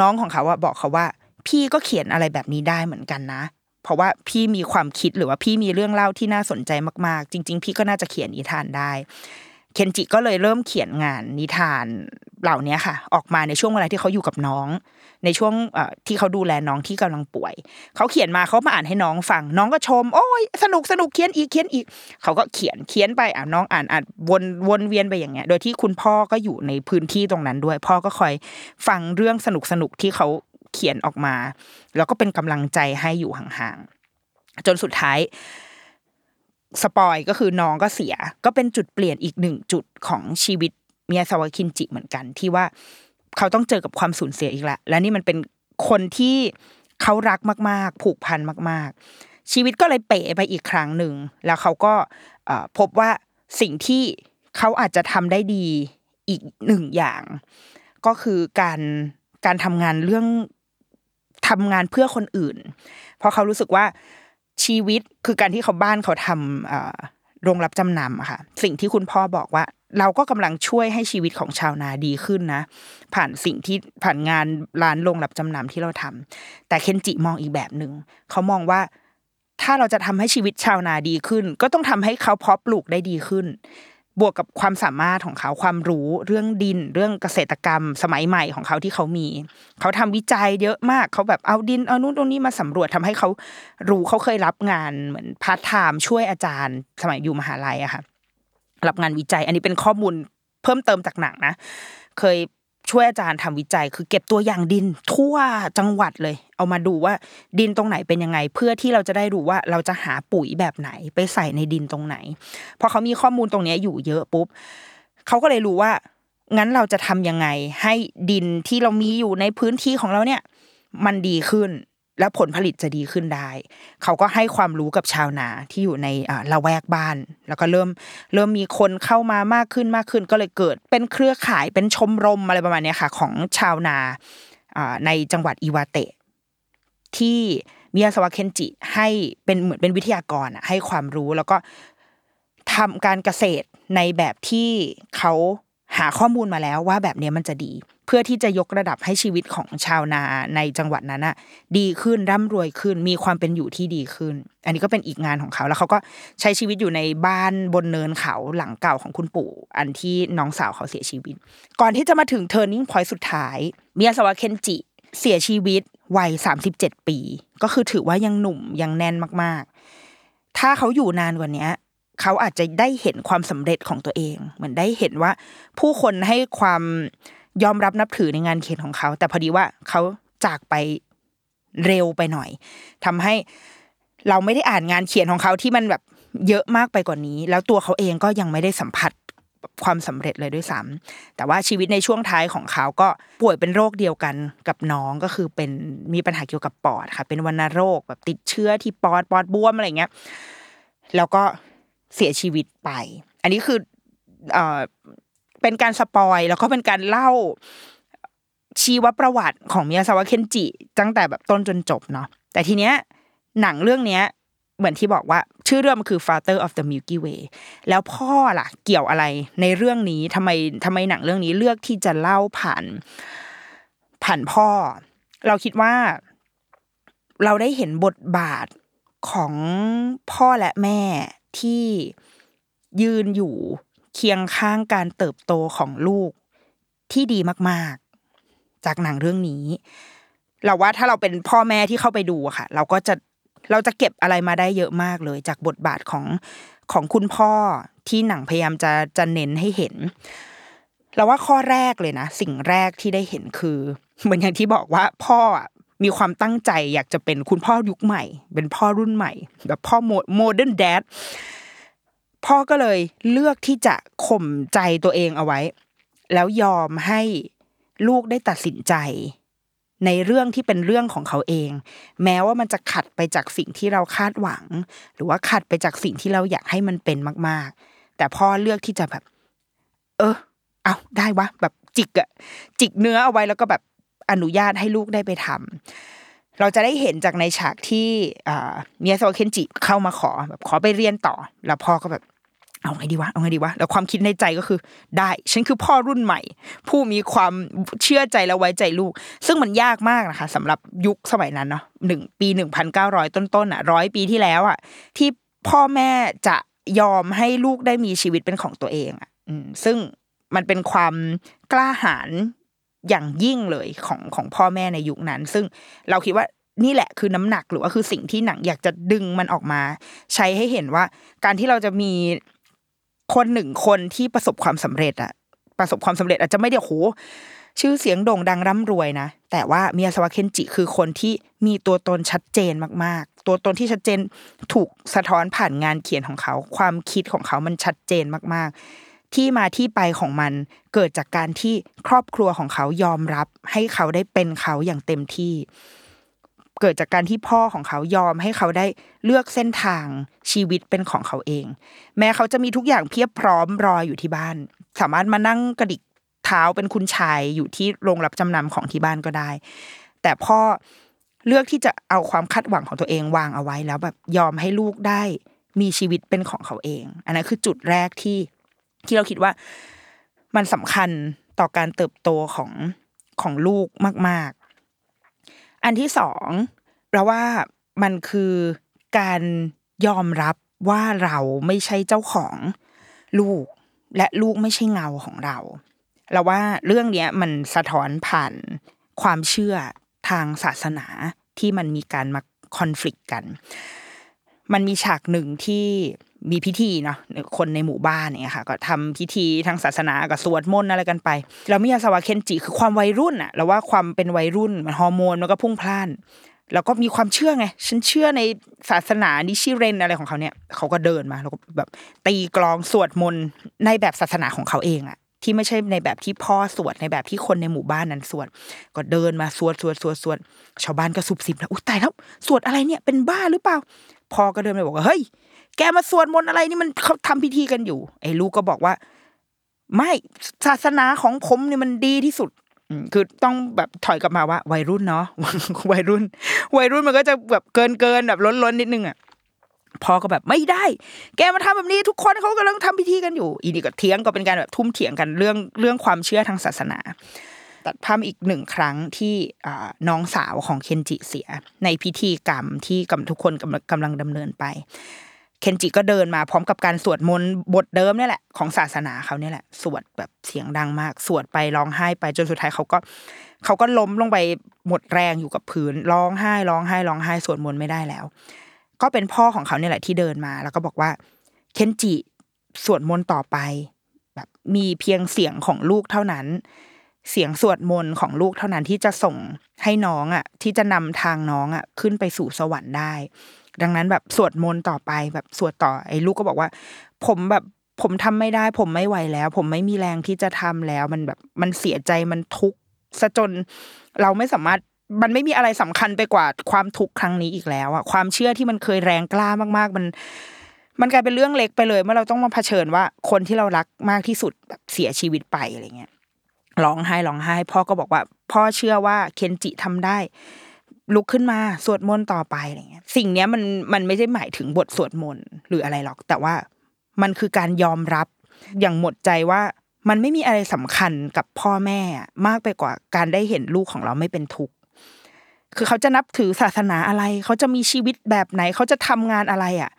Speaker 2: น้องของเขาอะบอกเขาว่า พี่ก็เขียนอะไรแบบนี้ได้เหมือนกันนะ เพราะว่าพี่มีความคิดหรือว่าพี่มีเรื่องเล่าที่น่าสนใจมากๆ จริง ๆ พี่ก็น่าจะเขียนนิทานได้ เคนจิก็เลยเริ่มเขียนงานนิทานเหล่านี้ค่ะ ออกมาในช่วงเวลาที่เขาอยู่กับน้อง ในช่วงที่เขาดูแลน้องที่กำลังป่วย เขาเขียนมาเขามาอ่านให้น้องฟัง น้องก็ชม โอ้ยสนุกสนุกเขียนอีกเขียนอีก เขาก็เขียนเขียนไปอะน้องอ่านอ่านวนวนเวียนไปอย่างเงี้ย โดยที่คุณพ่อก็อยู่ในพื้นที่ตรงนั้นด้วย พ่อก็คอยฟังเรื่องสนุกสนุกที่เขา เขียนออกมา แล้วก็เป็นกำลังใจให้อยู่ห่างๆจนสุดท้ายสปอยก็คือน้องก็เสีย ก็เป็นจุดเปลี่ยนอีกหนึ่งจุดของชีวิตเมียสวาคินจิเหมือนกัน ที่ว่าเขาต้องเจอกับความสูญเสียอีกละและนี่มันเป็นคนที่เขารักมาก ๆ ผูกพันมาก ๆ ชีวิตก็เลยเป๋ไปอีกครั้งหนึ่ง แล้วเขาก็พบว่าสิ่งที่เขาอาจจะทำได้ดีอีกหนึ่งอย่าง ก็คือการการทำงานเรื่อง ทำงานเพื่อคนอื่น เพราะเขารู้สึกว่าชีวิตคือการที่เขาบ้านเขาทำโรงรับจำนำอะค่ะสิ่งที่คุณพ่อบอกว่า เราก็กำลังช่วยให้ชีวิตของชาวนาดีขึ้นนะ ผ่านสิ่งที่ผ่านงานร้านโรงรับจำนำที่เราทำแต่เคนจิมองอีกแบบหนึ่งเขามองว่าถ้าเราจะทำให้ชีวิตชาวนาดีขึ้น ก็ต้องทำให้เขาเพาะปลูกได้ดีขึ้น บวกกับความสามารถของเขาความรู้เรื่องดิน เรื่องเกษตรกรรม สมัยใหม่ของเขาที่เขามี เขาทำวิจัยเยอะมากเขาแบบเอาดินเอานู่นตรงนี้มาสำรวจทำให้เขารู้เขาเคยรับงานเหมือนพาร์ทไทม์ช่วยอาจารย์ สมัยอยู่มหาลัยอะค่ะรับงานวิจัย อันนี้เป็นข้อมูลเพิ่มเติมจากหนังนะ เคย ช่วยอาจารย์ทำวิจัย คือเก็บตัวอย่างดินทั่วจังหวัดเลย เอามาดูว่าดินตรงไหนเป็นยังไง เพื่อที่เราจะได้รู้ว่าเราจะหาปุ๋ยแบบไหนไปใส่ในดินตรงไหนพอเขามีข้อมูลตรงนี้อยู่เยอะปุ๊บเขาก็เลยรู้ว่า งั้นเราจะทำยังไงให้ดินที่เรามีอยู่ในพื้นที่ของเราเนี่ย มันดีขึ้น และผลผลิตจะดีขึ้นได้ เขาก็ให้ความรู้กับชาวนาที่อยู่ในละแวกบ้าน แล้วก็เริ่มเริ่มมีคนเข้ามามากขึ้นมากขึ้น ก็เลยเกิดเป็นเครือข่ายเป็นชมรมอะไรประมาณนี้ค่ะ ของชาวนาในจังหวัดอิวาเตะ ที่มิยาสวะเคนจิให้เป็นเหมือนเป็นวิทยากรให้ความรู้แล้วก็ทำการเกษตรในแบบที่เขาหาข้อมูลมาแล้วว่าแบบนี้มันจะดี พื่อที่จะยกระดับให้ชีวิตของชาวนาในจังหวัดนั้นอะดีขึ้นร่ำรวยขึ้น มีความเป็นอยู่ที่ดีขึ้น อันนี้ก็เป็นอีกงานของเขาแล้วเขาก็ใช้ชีวิตอยู่ในบ้านบนเนินเขาหลังเก่าของคุณปู่อันที่น้องสาวเขาเสียชีวิต ก่อนที่จะมาถึง turning point สุดท้ายมิยาสวะเคนจิเสียชีวิตวัย37ปี ก็คือถือว่ายังหนุ่มยังแน่นมากๆ ถ้าเขาอยู่นานกว่านี้เขาอาจจะได้เห็นความสำเร็จของตัวเอง เหมือนได้เห็นว่าผู้คนให้ความ ยอมรับนับถือในงานเขียนของเขา แต่พอดีว่าเขาจากไปเร็วไปหน่อยทำให้เราไม่ได้อ่านงานเขียนของเขาที่มันแบบเยอะมากไปกว่านี้ แล้วตัวเขาเองก็ยังไม่ได้สัมผัสความสำเร็จเลยด้วยซ้ำแต่ว่าชีวิตในช่วงท้ายของเขาก็ป่วยเป็นโรคเดียวกันกับน้องก็คือเป็นมีปัญหาเกี่ยวกับปอดค่ะ เป็นวัณโรคแบบติดเชื้อที่ปอดปอดบวมอะไรเงี้ย แล้วก็เสียชีวิตไป อันนี้คือ เป็นการสปอยแล้วก็เป็นการเล่าชีวประวัติของมิยาซาวะเคนจิตั้งแต่แบบต้นจนจบเนาะแต่ทีเนี้ยหนังเรื่องเนี้ยเหมือนที่บอกว่า ชื่อเรื่องมันคือ Father of the Milky Way แล้วพ่อล่ะ เกี่ยวอะไรในเรื่องนี้ทำไมทำไมหนังเรื่องนี้เลือกที่จะเล่าผ่านผ่านพ่อ เราคิดว่า เราได้เห็นบทบาทของพ่อและแม่ที่ยืนอยู่ คียงข้างการเติบโตของลูกที่ดีมากๆ จากหนังเรื่องนี้ เราว่าถ้าเราเป็นพ่อแม่ที่เข้าไปดูอะค่ะ เราก็จะเราจะเก็บอะไรมาได้เยอะมากเลย จากบทบาทของของคุณพ่อที่หนังพยายามจะจะเน้นให้เห็น เราว่าข้อแรกเลยนะ สิ่งแรกที่ได้เห็นคือ เหมือนอย่างที่บอกว่าพ่อมีความตั้งใจอยากจะเป็นคุณพ่อยุคใหม่ เป็นพ่อรุ่นใหม่ แบบพ่อโมเดิร์นแดด พ่อก็เลยเลือกที่จะข่มใจตัวเองเอาไว้ แล้วยอมให้ลูกได้ตัดสินใจ ในเรื่องที่เป็นเรื่องของเขาเอง แม้ว่ามันจะขัดไปจากสิ่งที่เราคาดหวัง หรือว่าขัดไปจากสิ่งที่เราอยากให้มันเป็นมาก ๆ แต่พ่อเลือกที่จะแบบ เออ เอาได้วะแบบจิกอะจิกเนื้อเอาไว้แล้วก็แบบอนุญาตให้ลูกได้ไปทำ เราจะได้เห็นจากในฉากที่เมียโซเคนจิเข้ามาขอแบบขอไปเรียนต่อ แล้วพ่อก็แบบเอาไงดีวะเอาไงดีวะแล้วความคิดในใจก็คือ ได้ ฉันคือพ่อรุ่นใหม่ ผู้มีความเชื่อใจและไว้ใจลูก ซึ่งมันยากมากนะคะสำหรับยุคสมัยนั้นเนาะหนึ่งปีหนึ่งพันเก้าร้อยต้นๆอะร้อยปีที่แล้วอะ ที่พ่อแม่จะยอมให้ลูกได้มีชีวิตเป็นของตัวเองอะซึ่งมันเป็นความกล้าหาญ อย่างยิ่งเลยของของพ่อแม่ในยุคนั้น ซึ่งเราคิดว่านี่แหละคือน้ำหนักหรือว่าคือสิ่งที่หนังอยากจะดึงมันออกมา ใช้ให้เห็นว่า การที่เราจะมีคนหนึ่งคนที่ประสบความสำเร็จอะประสบความสำเร็จอาจจะไม่ได้โหชื่อเสียงโด่งดังร่ำรวยนะ แต่ว่าเมียสวะเคนจิคือคนที่มีตัวตนชัดเจนมาก ๆ ตัวตนที่ชัดเจนถูกสะท้อนผ่านงานเขียนของเขา ความคิดของเขามันชัดเจนมาก ๆ ที่มาที่ไปของมันเกิดจากการที่ครอบครัวของเขายอมรับ ให้เขาได้เป็นเขาอย่างเต็มที่ เกิดจากการที่พ่อของเขายอมให้เขาได้เลือกเส้นทางชีวิตเป็นของเขาเอง แม้เขาจะมีทุกอย่างเพียบพร้อมรออยู่ที่บ้าน สามารถมานั่งกระดิกเท้าเป็นคุณชายอยู่ที่โรงรับจำนำของที่บ้านก็ได้ แต่พ่อเลือกที่จะเอาความคาดหวังของตัวเองวางเอาไว้แล้วแบบยอมให้ลูกได้มีชีวิตเป็นของเขาเอง อันนั้นคือจุดแรกที่ ที่เราคิดว่ามันสำคัญต่อการเติบโตของของลูกมาก ๆ อันที่สองเราว่ามันคือการยอมรับว่าเราไม่ใช่เจ้าของลูก และลูกไม่ใช่เงาของเรา เราว่าเรื่องเนี้ยมันสะท้อนผ่านความเชื่อทางศาสนาที่มันมีการมาคอน FLICT กัน มันมีฉากหนึ่งที่ มีพิธีเนาะคนในหมู่บ้านเนี่ยค่ะ ก็ทำพิธีทางศาสนากับสวดมนต์อะไรกันไปแล้วมิยาสวะเคนจิคือความวัยรุ่นอะเราว่าความเป็นวัยรุ่นมันฮอร์โมนมันก็พุ่งพล่าน แล้วก็มีความเชื่อไง ฉันเชื่อในศาสนานิชิเรนอะไรของเขาเนี่ยเขาก็เดินมาแล้วก็แบบตีกลองสวดมนต์ในแบบศาสนาของเขาเองอะที่ไม่ใช่ในแบบที่พ่อสวดในแบบที่คนในหมู่บ้านนั้นสวด ก็เดินมาสวดสวดสวดสวดชาวบ้านก็สุบสิบแล้วอุ้ยตายแล้วสวดอะไรเนี่ยเป็นบ้าหรือเปล่าพ่อก็เดินไปบอกว่าเฮ้ย แกมาสวดมนต์อะไรนี่มันเขาทำพิธีกันอยู่ ไอ้ลูกก็บอกว่า ไม่ศาสนาของผมเนี่ยมันดีที่สุดอืมคือต้องแบบถอยกลับมาว่า วัยรุ่นเนาะวัยรุ่น วัยรุ่นมันก็จะแบบเกินเกินแบบล้นล้นนิดนึงอะพ่อก็แบบไม่ได้ แกมาทำแบบนี้ทุกคนเขากำลังทำพิธีกันอยู่ อีนี่ก็เถียงก็เป็นการแบบทุ่มเถียงกันเรื่องเรื่องความเชื่อทางศาสนา ตัดภาพอีกหนึ่งครั้งที่น้องสาวของเคนจิเสีย ในพิธีกรรมที่กำทุกคนกำกำลังดำเนินไป เคนจิก็เดินมาพร้อมกับการสวดมนต์บทเดิมเนี่ยแหละของศาสนาเขาเนี่ยแหละ สวดแบบเสียงดังมาก สวดไปร้องไห้ไปจนสุดท้ายเขาก็เขาก็ล้มลงไปหมดแรงอยู่กับพื้นร้องไห้ร้องไห้ร้องไห้สวดมนต์ไม่ได้แล้ว ก็เป็นพ่อของเขาเนี่ยแหละที่เดินมา แล้วก็บอกว่าเคนจิสวดมนต์ต่อไป แบบมีเพียงเสียงของลูกเท่านั้น เสียงสวดมนต์ของลูกเท่านั้นที่จะส่งให้น้องอะ ที่จะนำทางน้องอะขึ้นไปสู่สวรรค์ได้ ดังนั้นแบบสวดมนต์ต่อไปแบบสวดต่อไอ้ลูกก็บอกว่า ผมแบบผมทำไม่ได้ ผมไม่ไหวแล้ว ผมไม่มีแรงที่จะทำแล้วมันแบบมันเสียใจมันทุกข์ซะจนเราไม่สามารถมันไม่มีอะไรสำคัญไปกว่าความทุกข์ครั้งนี้อีกแล้วอะความเชื่อที่มันเคยแรงกล้ามาก ๆ มัน มันกลายเป็นเรื่องเล็กไปเลยเมื่อเราต้องมาเผชิญว่าคนที่เรารักมากที่สุดแบบเสียชีวิตไปอะไรเงี้ยร้องไห้ร้องไห้ พ่อก็บอกว่า พ่อเชื่อว่าเคนจิทำได้ ลุกขึ้นมาสวดมนต์ต่อไปอะไรเงี้ย สิ่งเนี้ยมันมันไม่ได้หมายถึงบทสวดมนต์หรืออะไรหรอก แต่ว่ามันคือการยอมรับอย่างหมดใจว่ามันไม่มีอะไรสำคัญกับพ่อแม่มากไปกว่าการได้เห็นลูกของเราไม่เป็นทุกข์คือเขาจะนับถือศาสนาอะไร เขาจะมีชีวิตแบบไหน เขาจะทำงานอะไรอะ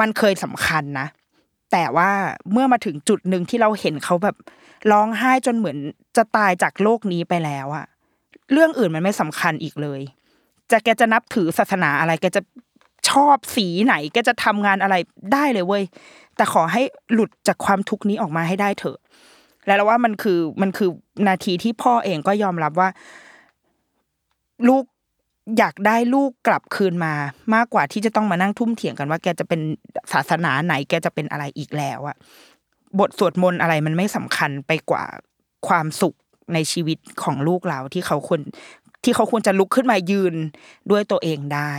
Speaker 2: มันเคยสำคัญนะ แต่ว่าเมื่อมาถึงจุดหนึ่งที่เราเห็นเขาแบบร้องไห้จนเหมือนจะตายจากโลกนี้ไปแล้วอะ เรื่องอื่นมันไม่สำคัญอีกเลย จะแกจะนับถือศาสนาอะไรแกจะชอบสีไหนแกจะทำงานอะไรได้เลยเว้ยแต่ขอให้หลุดจากความทุกข์นี้ออกมาให้ได้เถอะ แล้วเราว่ามันคือมันคือนาทีที่พ่อเองก็ยอมรับว่า ลูกอยากได้ลูกกลับคืนมา มากกว่าที่จะต้องมานั่งทุ่มเถียงกันว่า แกจะเป็นศาสนาไหน แกจะเป็นอะไรอีกแล้วอะบทสวดมนต์อะไรมันไม่สำคัญไปกว่าความสุข ในชีวิตของลูกเราที่เขาควรที่เขาควรจะลุกขึ้นมายืนด้วยตัวเองได้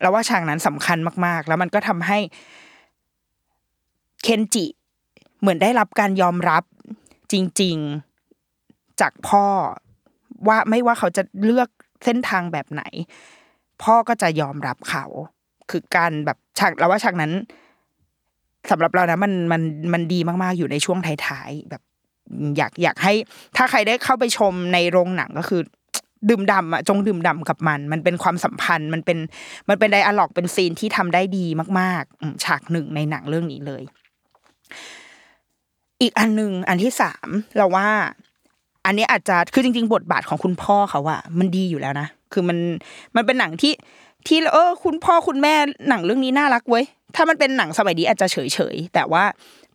Speaker 2: แล้วว่าฉากนั้นสำคัญมาก ๆ แล้วมันก็ทำให้เคนจิเหมือนได้รับการยอมรับจริง ๆจากพ่อว่าไม่ว่าเขาจะเลือกเส้นทางแบบไหน พ่อก็จะยอมรับเขา คือการแบบฉากเราว่าฉากนั้นสำหรับเรานะมันมันมันดีมากๆอยู่ในช่วงท้ายๆแบบ อยากอยากให้ ถ้าใครได้เข้าไปชมในโรงหนังก็คือดื่มดำอะจงดื่มดำกับมัน มันเป็นความสัมพันธ์มันเป็นมันเป็นไดอะล็อกเป็นซีนที่ทำได้ดีมากๆฉากหนึ่งในหนังเรื่องนี้เลย อีกอันหนึ่งอันที่สามเราว่า อันนี้อาจจะคือจริง ๆ บทบาทของคุณพ่อเขาอะมันดีอยู่แล้วนะคือมันมันเป็นหนังที่ที่เออ คุณพ่อคุณแม่หนังเรื่องนี้น่ารักเว้ยถ้ามันเป็นหนังสมัยนี้อาจจะเฉยเฉยๆแต่ว่า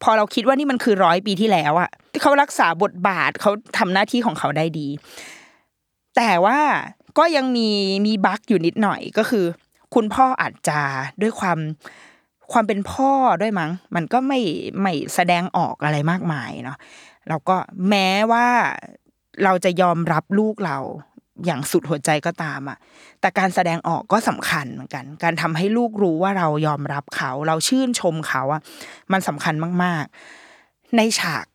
Speaker 2: พอเราคิดว่านี่มันคือร้อยปีที่แล้วอะเขารักษาบทบาทเขาทำหน้าที่ของเขาได้ดี แต่ว่าก็ยังมีมีบั๊กอยู่นิดหน่อยก็คือ คุณพ่ออาจจะด้วยความความเป็นพ่อด้วยมั้ง มันก็ไม่ไม่แสดงออกอะไรมากมายเนาะแล้วก็แม้ว่าเราจะยอมรับลูกเรา อย่างสุดหัวใจก็ตามอะ แต่การแสดงออกก็สำคัญเหมือนกัน การทำให้ลูกรู้ว่าเรายอมรับเขา เราชื่นชมเขาอะ มันสำคัญมาก ๆ ในฉาก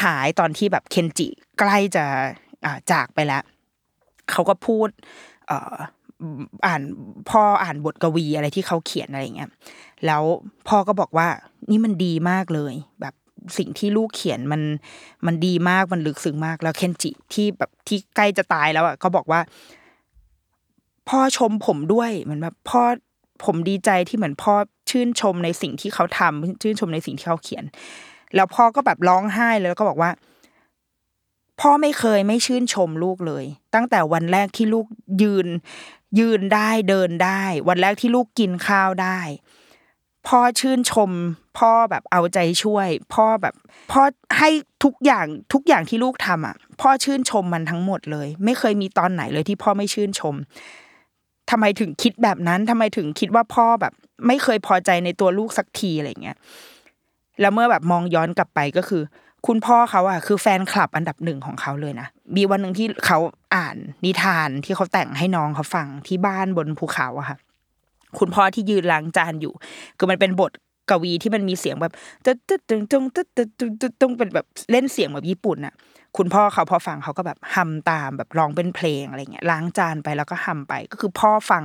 Speaker 2: ท้ายๆตอนที่แบบเคนจิใกล้จะจากไปแล้ว เขาก็พูดอ่านพ่ออ่านบทกวีอะไรที่เขาเขียนอะไรเงี้ย แล้วพ่อก็บอกว่านี่มันดีมากเลย แบบ สิ่งที่ลูกเขียนมันมันดีมากมันลึกซึ้งมากแล้วเคนจิที่แบบที่ใกล้จะตายแล้วอะก็บอกว่า พ่อชมผมด้วยเหมือนแบบพ่อผมดีใจที่เหมือนพ่อชื่นชมในสิ่งที่เขาทำชื่นชมในสิ่งที่เขาเขียน แล้วพ่อก็แบบร้องไห้แล้วก็บอกว่า พ่อไม่เคยไม่ชื่นชมลูกเลย ตั้งแต่วันแรกที่ลูกยืน ยืนได้เดินได้ วันแรกที่ลูกกินข้าวได้ พ่อชื่นชม พ่อแบบเอาใจช่วย พ่อแบบพ่อให้ทุกอย่างทุกอย่างที่ลูกทำอะ พ่อชื่นชมมันทั้งหมดเลย ไม่เคยมีตอนไหนเลยที่พ่อไม่ชื่นชมทำไมถึงคิดแบบนั้นทำไมถึงคิดว่าพ่อแบบ ไม่เคยพอใจในตัวลูกสักทีอะไรเงี้ยแล้วเมื่อแบบมองย้อนกลับไปก็คือ คุณพ่อเขาอะคือแฟนคลับอันดับหนึ่งของเขาเลยนะมีวันหนึ่งที่เขาอ่านนิทานที่เขาแต่งให้น้องเขาฟังที่บ้านบนภูเขาอะค่ะ คุณพ่อที่ยืนล้างจานอยู่ คือมันเป็นบทกวีที่มันมีเสียงแบบตึ๊ดตึ๊ดตึงตึ๊ดตึ๊ดตึ๊ดตึ๊งเป็นแบบเล่นเสียงแบบญี่ปุ่นน่ะ คุณพ่อเขาพอฟังเขาก็แบบฮัมตามแบบร้องเป็นเพลงอะไรเงี้ยล้างจานไปแล้วก็ฮัมไป ก็คือพ่อฟัง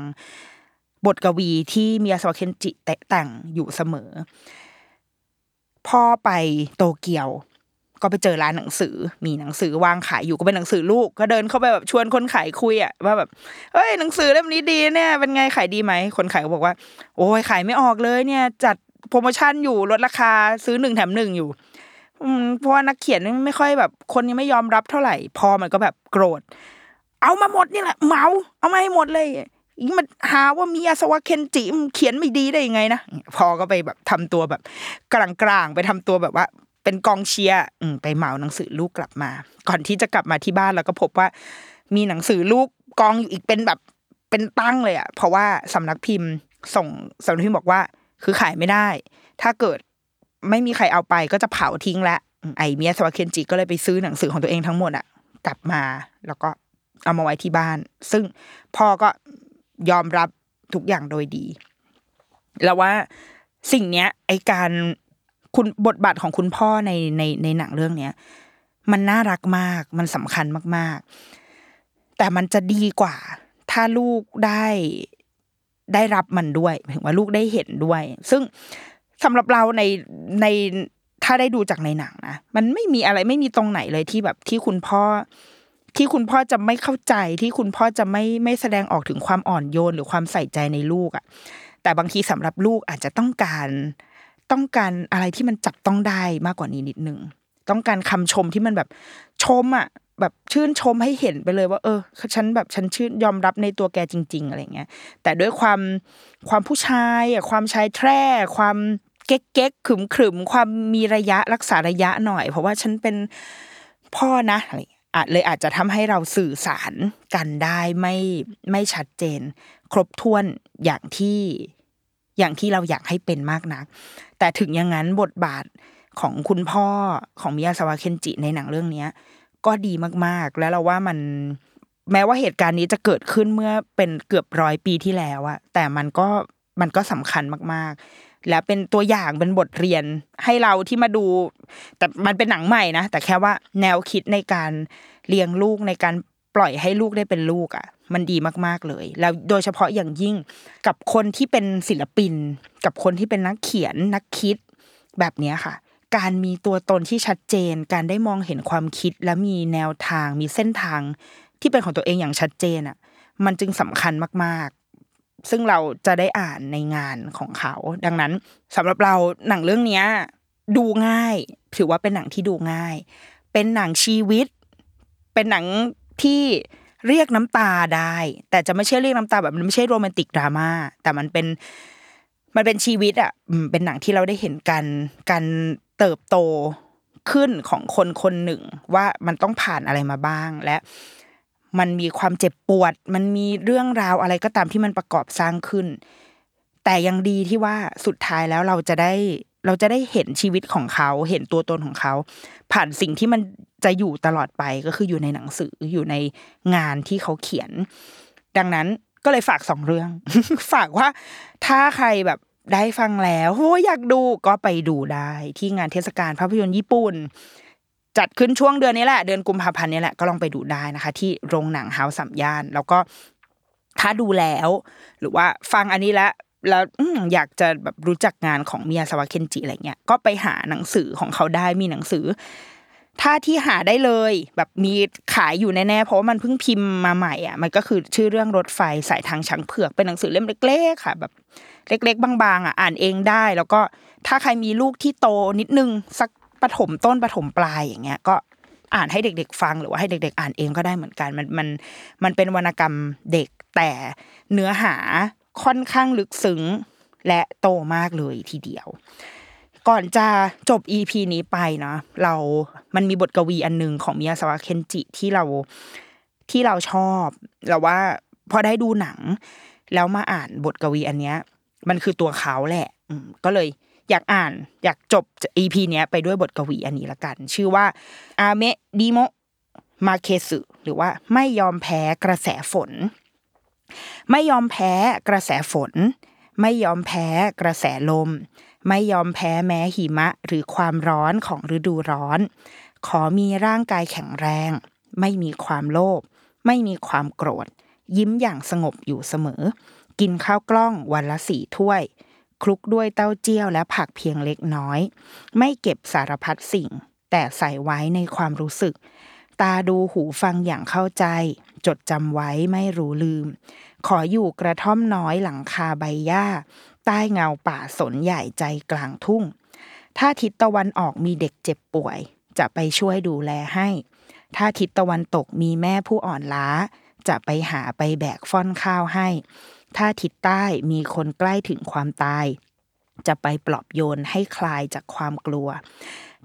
Speaker 2: บทกวีที่มียาสวะเคนจิแต่งอยู่เสมอ พ่อไปโตเกียว ก็ไปเจอร้านหนังสือ มีหนังสือวางขายอยู่ก็เป็นหนังสือลูก ก็เดินเข้าไปแบบชวนคนขายคุยอะว่าแบบเฮ้ยหนังสือเล่มนี้ดีเนี่ย เป็นไงขายดีไหมคนขายก็บอกว่า โอ้ยขายไม่ออกเลยเนี่ย จัดโปรโมชั่นอยู่ลดราคาซื้อหนึ่งแถมหนึ่งอยู่เพราะว่านักเขียนไม่ค่อยแบบ คนยังไม่ยอมรับเท่าไหร่ พอมันก็แบบโกรธ เอามาหมดนี่แหละเมาเอามาให้หมดเลยมันหาว่ามีอาสวะเคนจิมเขียนไม่ดีได้ยังไงนะพอก็ไปแบบทำตัวแบบกลางๆไปทำตัวแบบว่า เป็นกองเชียร์ไปเหมาหนังสือลูกกลับมา ก่อนที่จะกลับมาที่บ้านแล้วก็พบว่า มีหนังสือลูกกองอยู่อีกเป็นแบบเป็นตั้งเลยอะเพราะว่าสำนักพิมพ์ส่งสำนักพิมพ์บอกว่า คือขายไม่ได้ ถ้าเกิดไม่มีใครเอาไปก็จะเผาทิ้งละไอเมียสวะเคนจิก็เลยไปซื้อหนังสือของตัวเองทั้งหมดอะ กลับมาแล้วก็เอามาไว้ที่บ้าน ซึ่งพ่อก็ยอมรับทุกอย่างโดยดี แล้วว่าสิ่งเนี้ย ไอการ คุณบทบาทของคุณพ่อในในในหนังเรื่องเนี้ยมันน่ารักมาก มันสำคัญมาก ๆ แต่มันจะดีกว่า ถ้าลูกได้ได้รับมันด้วยหมายถึงว่าลูกได้เห็นด้วย ซึ่งสำหรับเราในในถ้าได้ดูจากในหนังนะมันไม่มีอะไรไม่มีตรงไหนเลยที่แบบที่คุณพ่อ ที่คุณพ่อจะไม่เข้าใจที่คุณพ่อจะไม่ไม่แสดงออกถึงความอ่อนโยนหรือความใส่ใจในลูกอะ่ะ แต่บางทีสำหรับลูกอาจจะต้องการ ต้องการอะไรที่มันจับต้องได้มากกว่านี้นิดนึงต้องการคำชมที่มันแบบชมอะ่ะแบบชื่นชมให้เห็นไปเลยว่า เออ ฉันแบบฉันชื่นยอมรับในตัวแกจริง ๆ อะไรเงี้ย แต่ด้วยความความผู้ชายอะความชายแทร่ความเก๊กเก๊กขึมขึมความมีระยะรักษาระยะหน่อย เพราะว่าฉันเป็นพ่อนะอะไรอาจเลยอาจจะทำให้เราสื่อสารกันได้ไม่ไม่ชัดเจน ครบถ้วนอย่างที่ อย่างที่เราอยากให้เป็นมากนัก แต่ถึงอย่างนั้นบทบาทของคุณพ่อของมิยาสวะเคนจิในหนังเรื่องเนี้ย ก็ดีมากๆ แล้วเราว่ามันแม้ว่าเหตุการณ์นี้จะเกิดขึ้นเมื่อเป็นเกือบร้อยปีที่แล้วอะแต่มันก็มันก็สำคัญมากๆ และเป็นตัวอย่างเป็นบทเรียนให้เราที่มาดู แต่มันเป็นหนังใหม่นะแต่แค่ว่าแนวคิดในการเลี้ยงลูกในการ ปล่อยให้ลูกได้เป็นลูกอะ มันดีมากๆเลย แล้วโดยเฉพาะอย่างยิ่งกับคนที่เป็นศิลปิน กับคนที่เป็นนักเขียนนักคิดแบบนี้ค่ะ การมีตัวตนที่ชัดเจน การได้มองเห็นความคิด และมีแนวทาง มีเส้นทางที่เป็นของตัวเองอย่างชัดเจนอะ มันจึงสำคัญมากๆ ซึ่งเราจะได้อ่านในงานของเขา ดังนั้นสำหรับเราหนังเรื่องเนี้ยดูง่าย ถือว่าเป็นหนังที่ดูง่าย เป็นหนังชีวิต เป็นหนัง ที่เรียกน้ำตาได้ แต่จะไม่ใช่เรียกน้ำตาแบบมันไม่ใช่โรแมนติกดราม่าแต่มันเป็นมันเป็นชีวิตอะเป็นหนังที่เราได้เห็นกันการเติบโตขึ้นของคนคนหนึ่ง ว่ามันต้องผ่านอะไรมาบ้างและมันมีความเจ็บปวด มันมีเรื่องราวอะไรก็ตามที่มันประกอบสร้างขึ้น แต่ยังดีที่ว่าสุดท้ายแล้วเราจะได้ เราจะได้เห็นชีวิตของเขา เห็นตัวตนของเขา ผ่านสิ่งที่มันจะอยู่ตลอดไปก็คืออยู่ในหนังสืออยู่ในงานที่เขาเขียน ดังนั้นก็เลยฝากสองเรื่อง ฝากว่าถ้าใครแบบได้ฟังแล้วโอ้อยากดูก็ไปดูได้ที่งานเทศกาลภาพยนตร์ญี่ปุ่น จัดขึ้นช่วงเดือนนี้แหละ เดือนกุมภาพันธ์นี้แหละก็ลองไปดูได้นะคะ ที่โรงหนังเฮาส์สัมย่าน แล้วก็ถ้าดูแล้ว หรือว่าฟังอันนี้แล้ว แล้วอยากจะแบบรู้จักงานของมิยาสวะเคนจิอะไรเงี้ยก็ไปหาหนังสือของเขาได้มีหนังสือ ถ้าที่หาได้เลย แบบมีขายอยู่แน่ๆเพราะว่ามันเพิ่งพิมพ์มาใหม่อะมันก็คือชื่อเรื่องรถไฟสายทางช้างเผือกเป็นหนังสือเล่มเล็กๆค่ะ แบบเล็ก ๆ บางๆอะอ่านเองได้ แล้วก็ถ้าใครมีลูกที่โตนิดนึงสักปฐมต้นปฐมปลายอย่างเงี้ยก็อ่านให้เด็ก ๆ ฟังหรือว่าให้เด็ก ๆ อ่านเองก็ได้เหมือนกัน มันมันมันเป็นวรรณกรรมเด็กแต่เนื้อหา ค่อนข้างลึกซึ้งและโตมากเลยทีเดียว ก่อนจะจบ EP นี้ไปเนาะเรามันมีบทกวีอันหนึ่งของมิยาสวะเคนจิที่เราที่เราชอบเราว่าพอได้ดูหนัง แล้วมาอ่านบทกวีอันเนี้ย มันคือตัวเขาแหละก็เลยอยากอ่านอยากจบ EP เนี้ยไปด้วยบทกวีอันนี้ละกัน ชื่อว่าอาเมดิโมมาเคสึหรือว่าไม่ยอมแพ้กระแสฝน ไม่ยอมแพ้กระแสฝน ไม่ยอมแพ้กระแสลม ไม่ยอมแพ้แม้หิมะหรือความร้อนของฤดูร้อน ขอมีร่างกายแข็งแรง ไม่มีความโลภไม่มีความโกรธ ยิ้มอย่างสงบอยู่เสมอ กินข้าวกล้องวันละสี่ถ้วย คลุกด้วยเต้าเจี้ยวและผักเพียงเล็กน้อย ไม่เก็บสารพัดสิ่ง แต่ใส่ไว้ในความรู้สึก ตาดูหูฟังอย่างเข้าใจ จดจำไว้ไม่รู้ลืม ขออยู่กระท่อมน้อยหลังคาใบหญ้า ใต้เงาป่าสนใหญ่ใจกลางทุ่ง ถ้าทิศตะวันออกมีเด็กเจ็บป่วย จะไปช่วยดูแลให้ ถ้าทิศตะวันตกมีแม่ผู้อ่อนล้า จะไปหาไปแบกฟ่อนข้าวให้ ถ้าทิศใต้มีคนใกล้ถึงความตาย จะไปปลอบโยนให้คลายจากความกลัว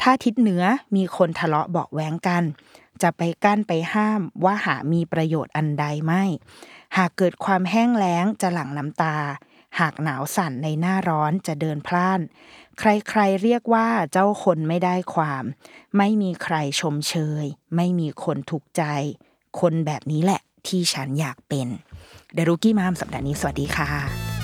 Speaker 2: ถ้าทิศเหนือมีคนทะเลาะเบาะแว้งกัน จะไปกั้นไปห้ามว่าหามีประโยชน์อันใดไม่ หากเกิดความแห้งแล้งจะหลั่งน้ำตา หากหนาวสั่นในหน้าร้อนจะเดินพล่าน ใครๆเรียกว่าเจ้าคนไม่ได้ความ ไม่มีใครชมเชย ไม่มีคนถูกใจ คนแบบนี้แหละที่ฉันอยากเป็น เดรุกี้มามสัปดาห์นี้สวัสดีค่ะ